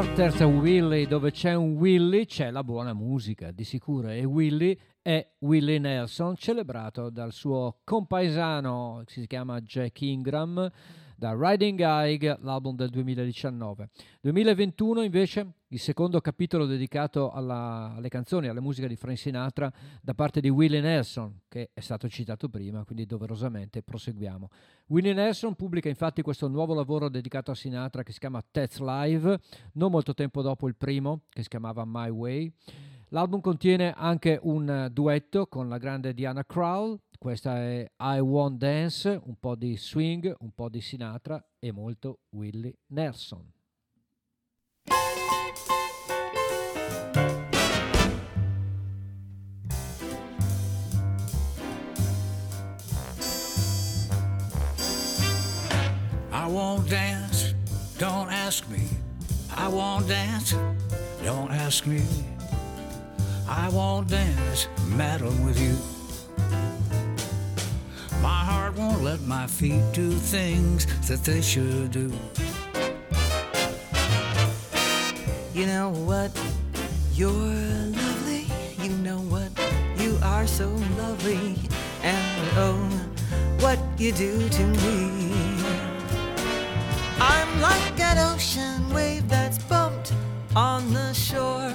A Willy, dove c'è un Willy c'è la buona musica, di sicuro. E Willy è Willie Nelson, celebrato dal suo compaesano, si chiama Jack Ingram, da Riding High, l'album del 2019. 2021 invece il secondo capitolo dedicato alla- alle canzoni, alla musica di Frank Sinatra da parte di Willie Nelson, che è stato citato prima, quindi doverosamente proseguiamo. Willie Nelson pubblica infatti questo nuovo lavoro dedicato a Sinatra che si chiama Tets Live, non molto tempo dopo il primo, che si chiamava My Way. L'album contiene anche un duetto con la grande Diana Krall, questa è I Won't Dance, un po' di swing, un po' di Sinatra e molto Willie Nelson. I won't dance, don't ask me. I won't dance, don't ask me. I won't dance, madam, with you. My heart won't let my feet do things that they should do. You know what? You're lovely. You know what? You are so lovely. And oh, what you do to me. I'm like an ocean wave that's bumped on the shore.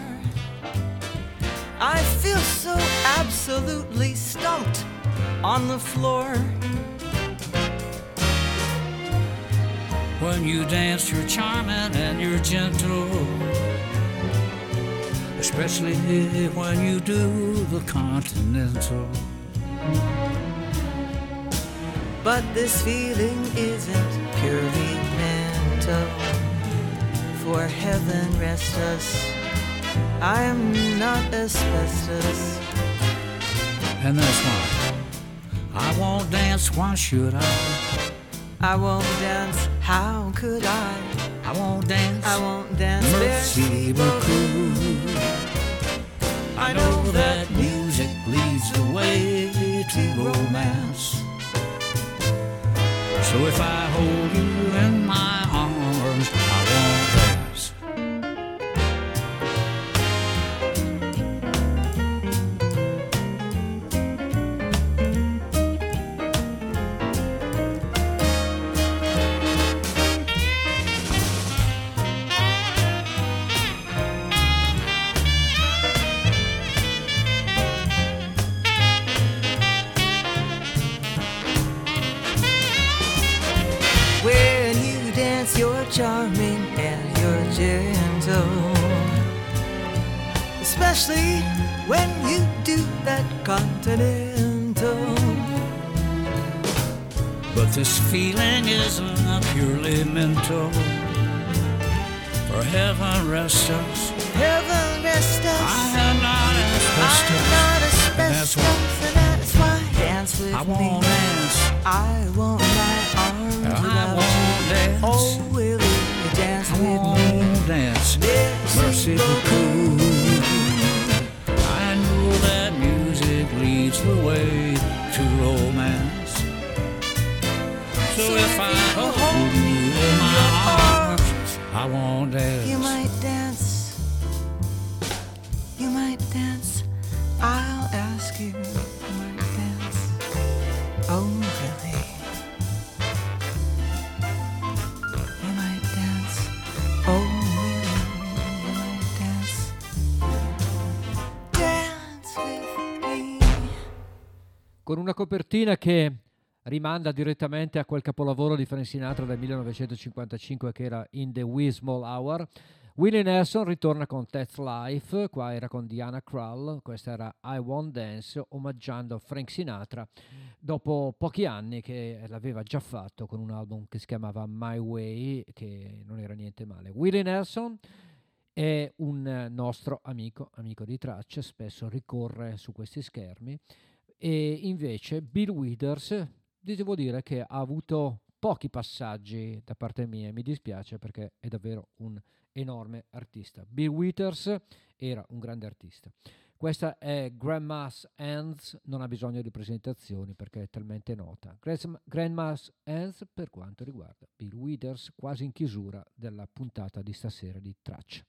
I feel so absolutely stumped on the floor. When you dance, you're charming and you're gentle. Especially when you do the continental. But this feeling isn't purely mental. For heaven rest us, I am not asbestos. And that's why I won't dance, why should I? I won't dance, how could I? I won't dance. I won't dance. Merci beaucoup. I know that music leads the way to romance. So if I hold you in Especially when you do that continental. But this feeling isn't purely mental. For heaven rest us. Heaven rest us. I am not asbestos. I'm not And that's why and that's why dance with I me. won't dance. I want my arms I won't you. dance. Oh, will you dance I with me? dance. The way to romance. So if I hold you in my arms, I won't dance. You might dance. Una copertina che rimanda direttamente a quel capolavoro di Frank Sinatra del 1955 che era In the Wee Small Hour. Willie Nelson ritorna con That's Life, qua era con Diana Krall, questa era I Won't Dance, omaggiando Frank Sinatra dopo pochi anni che l'aveva già fatto con un album che si chiamava My Way, che non era niente male. Willie Nelson è un nostro amico, amico di tracce, spesso ricorre su questi schermi e invece Bill Withers devo dire che ha avuto pochi passaggi da parte mia, mi dispiace perché è davvero un enorme artista. Bill Withers era un grande artista. Questa è Grandma's Hands, non ha bisogno di presentazioni perché è talmente nota. Grandma- Grandma's Hands per quanto riguarda Bill Withers, quasi in chiusura della puntata di stasera di Traccia.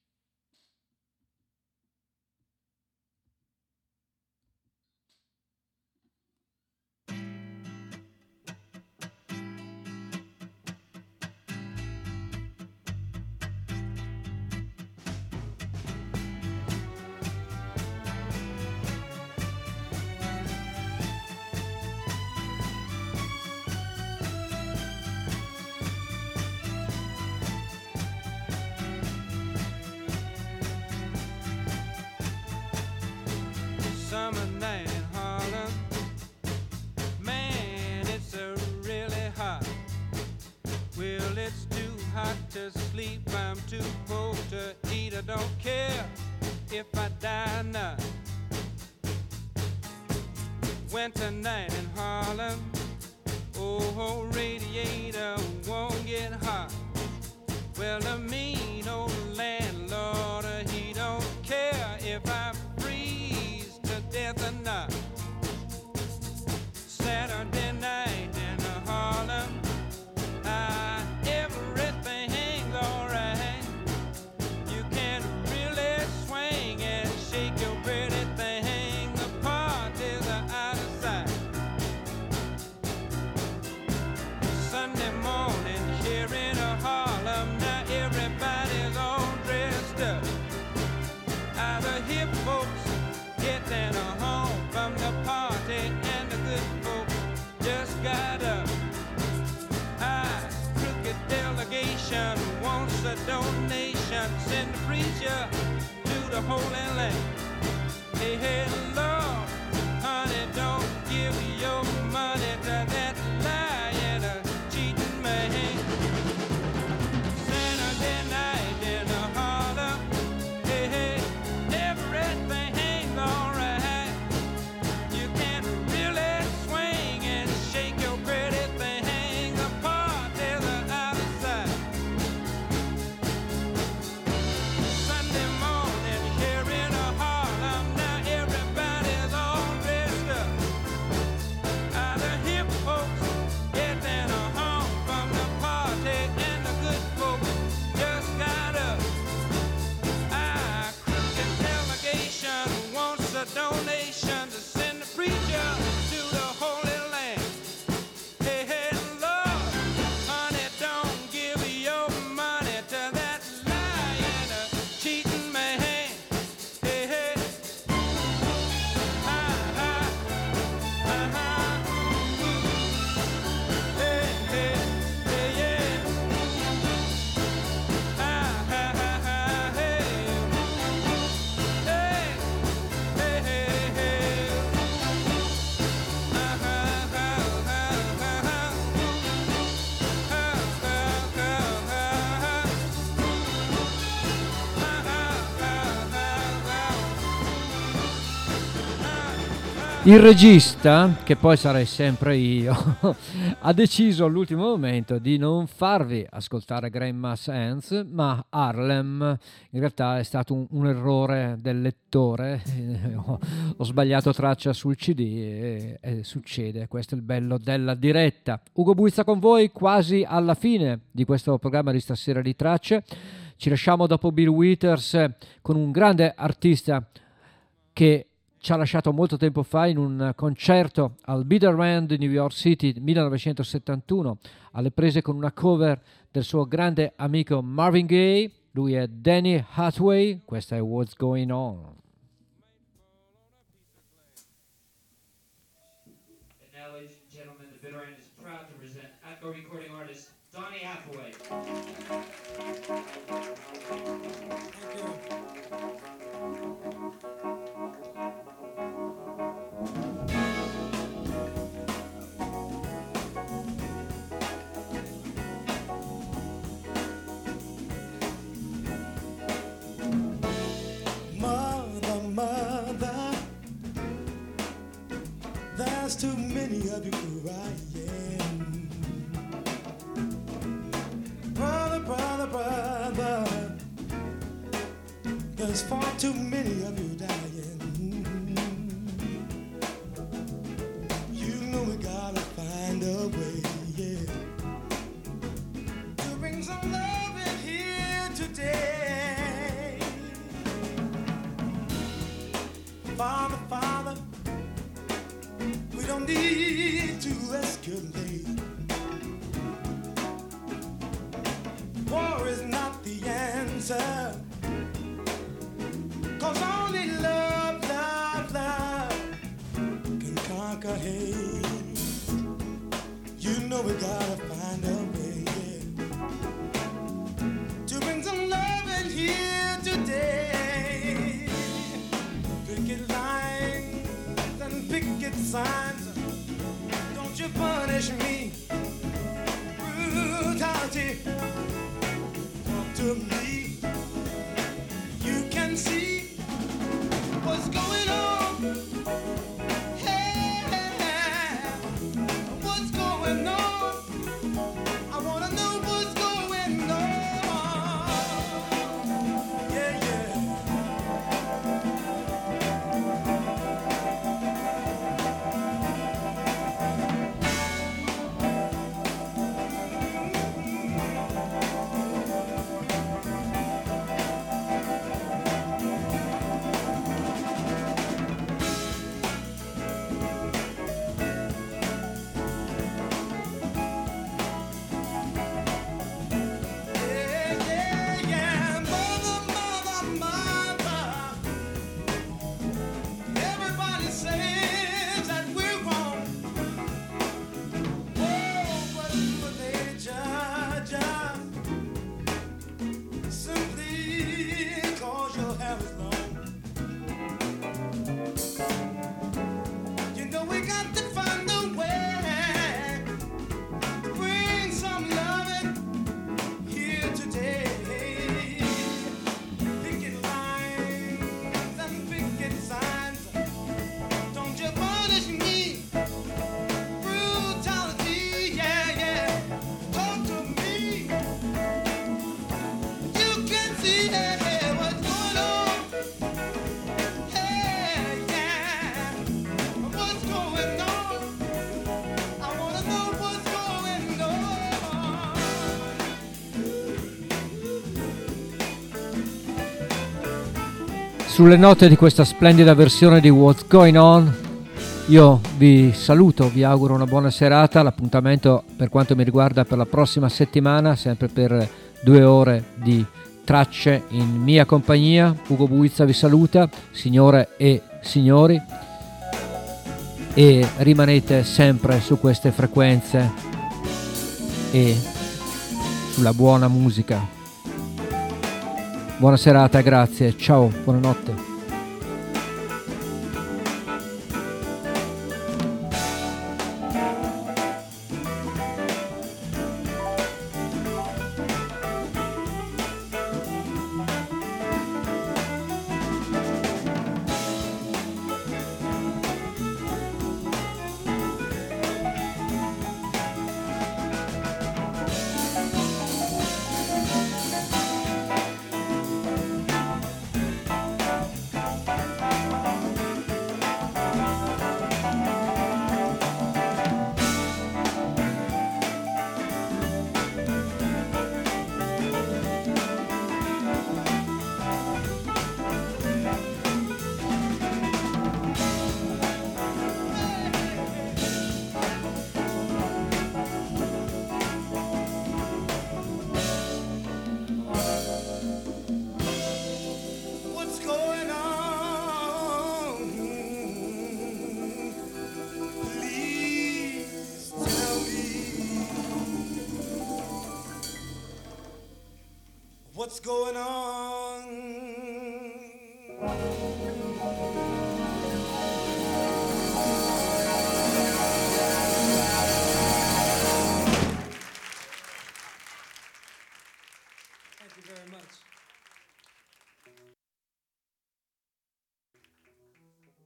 Sleep. I'm too poor to eat. I don't care if I die not. Winter night in Harlem. Oh, radiator won't get hot. Well, the mean old landlord, all nations and preach to the holy land. Hey, hello. Il regista, che poi sarei sempre io, [LAUGHS] ha deciso all'ultimo momento di non farvi ascoltare Grandma's Hands, ma Harlem. In realtà è stato un, un errore del lettore, [LAUGHS] ho, sbagliato traccia sul CD e, e succede, questo è il bello della diretta. Ugo Buizza con voi quasi alla fine di questo programma di stasera di tracce. Ci lasciamo dopo Bill Withers con un grande artista che ci ha lasciato molto tempo fa in un concerto al Bitter End di New York City 1971, alle prese con una cover del suo grande amico Marvin Gaye. Lui è Danny Hathaway, questa è What's Going On. There's far too many of Sulle note di questa splendida versione di What's Going On, io vi saluto, vi auguro una buona serata. L'appuntamento per quanto mi riguarda per la prossima settimana, sempre per due ore di tracce in mia compagnia. Ugo Buizza vi saluta, signore e signori, e rimanete sempre su queste frequenze e sulla buona musica. Buona serata, grazie, ciao, buonanotte.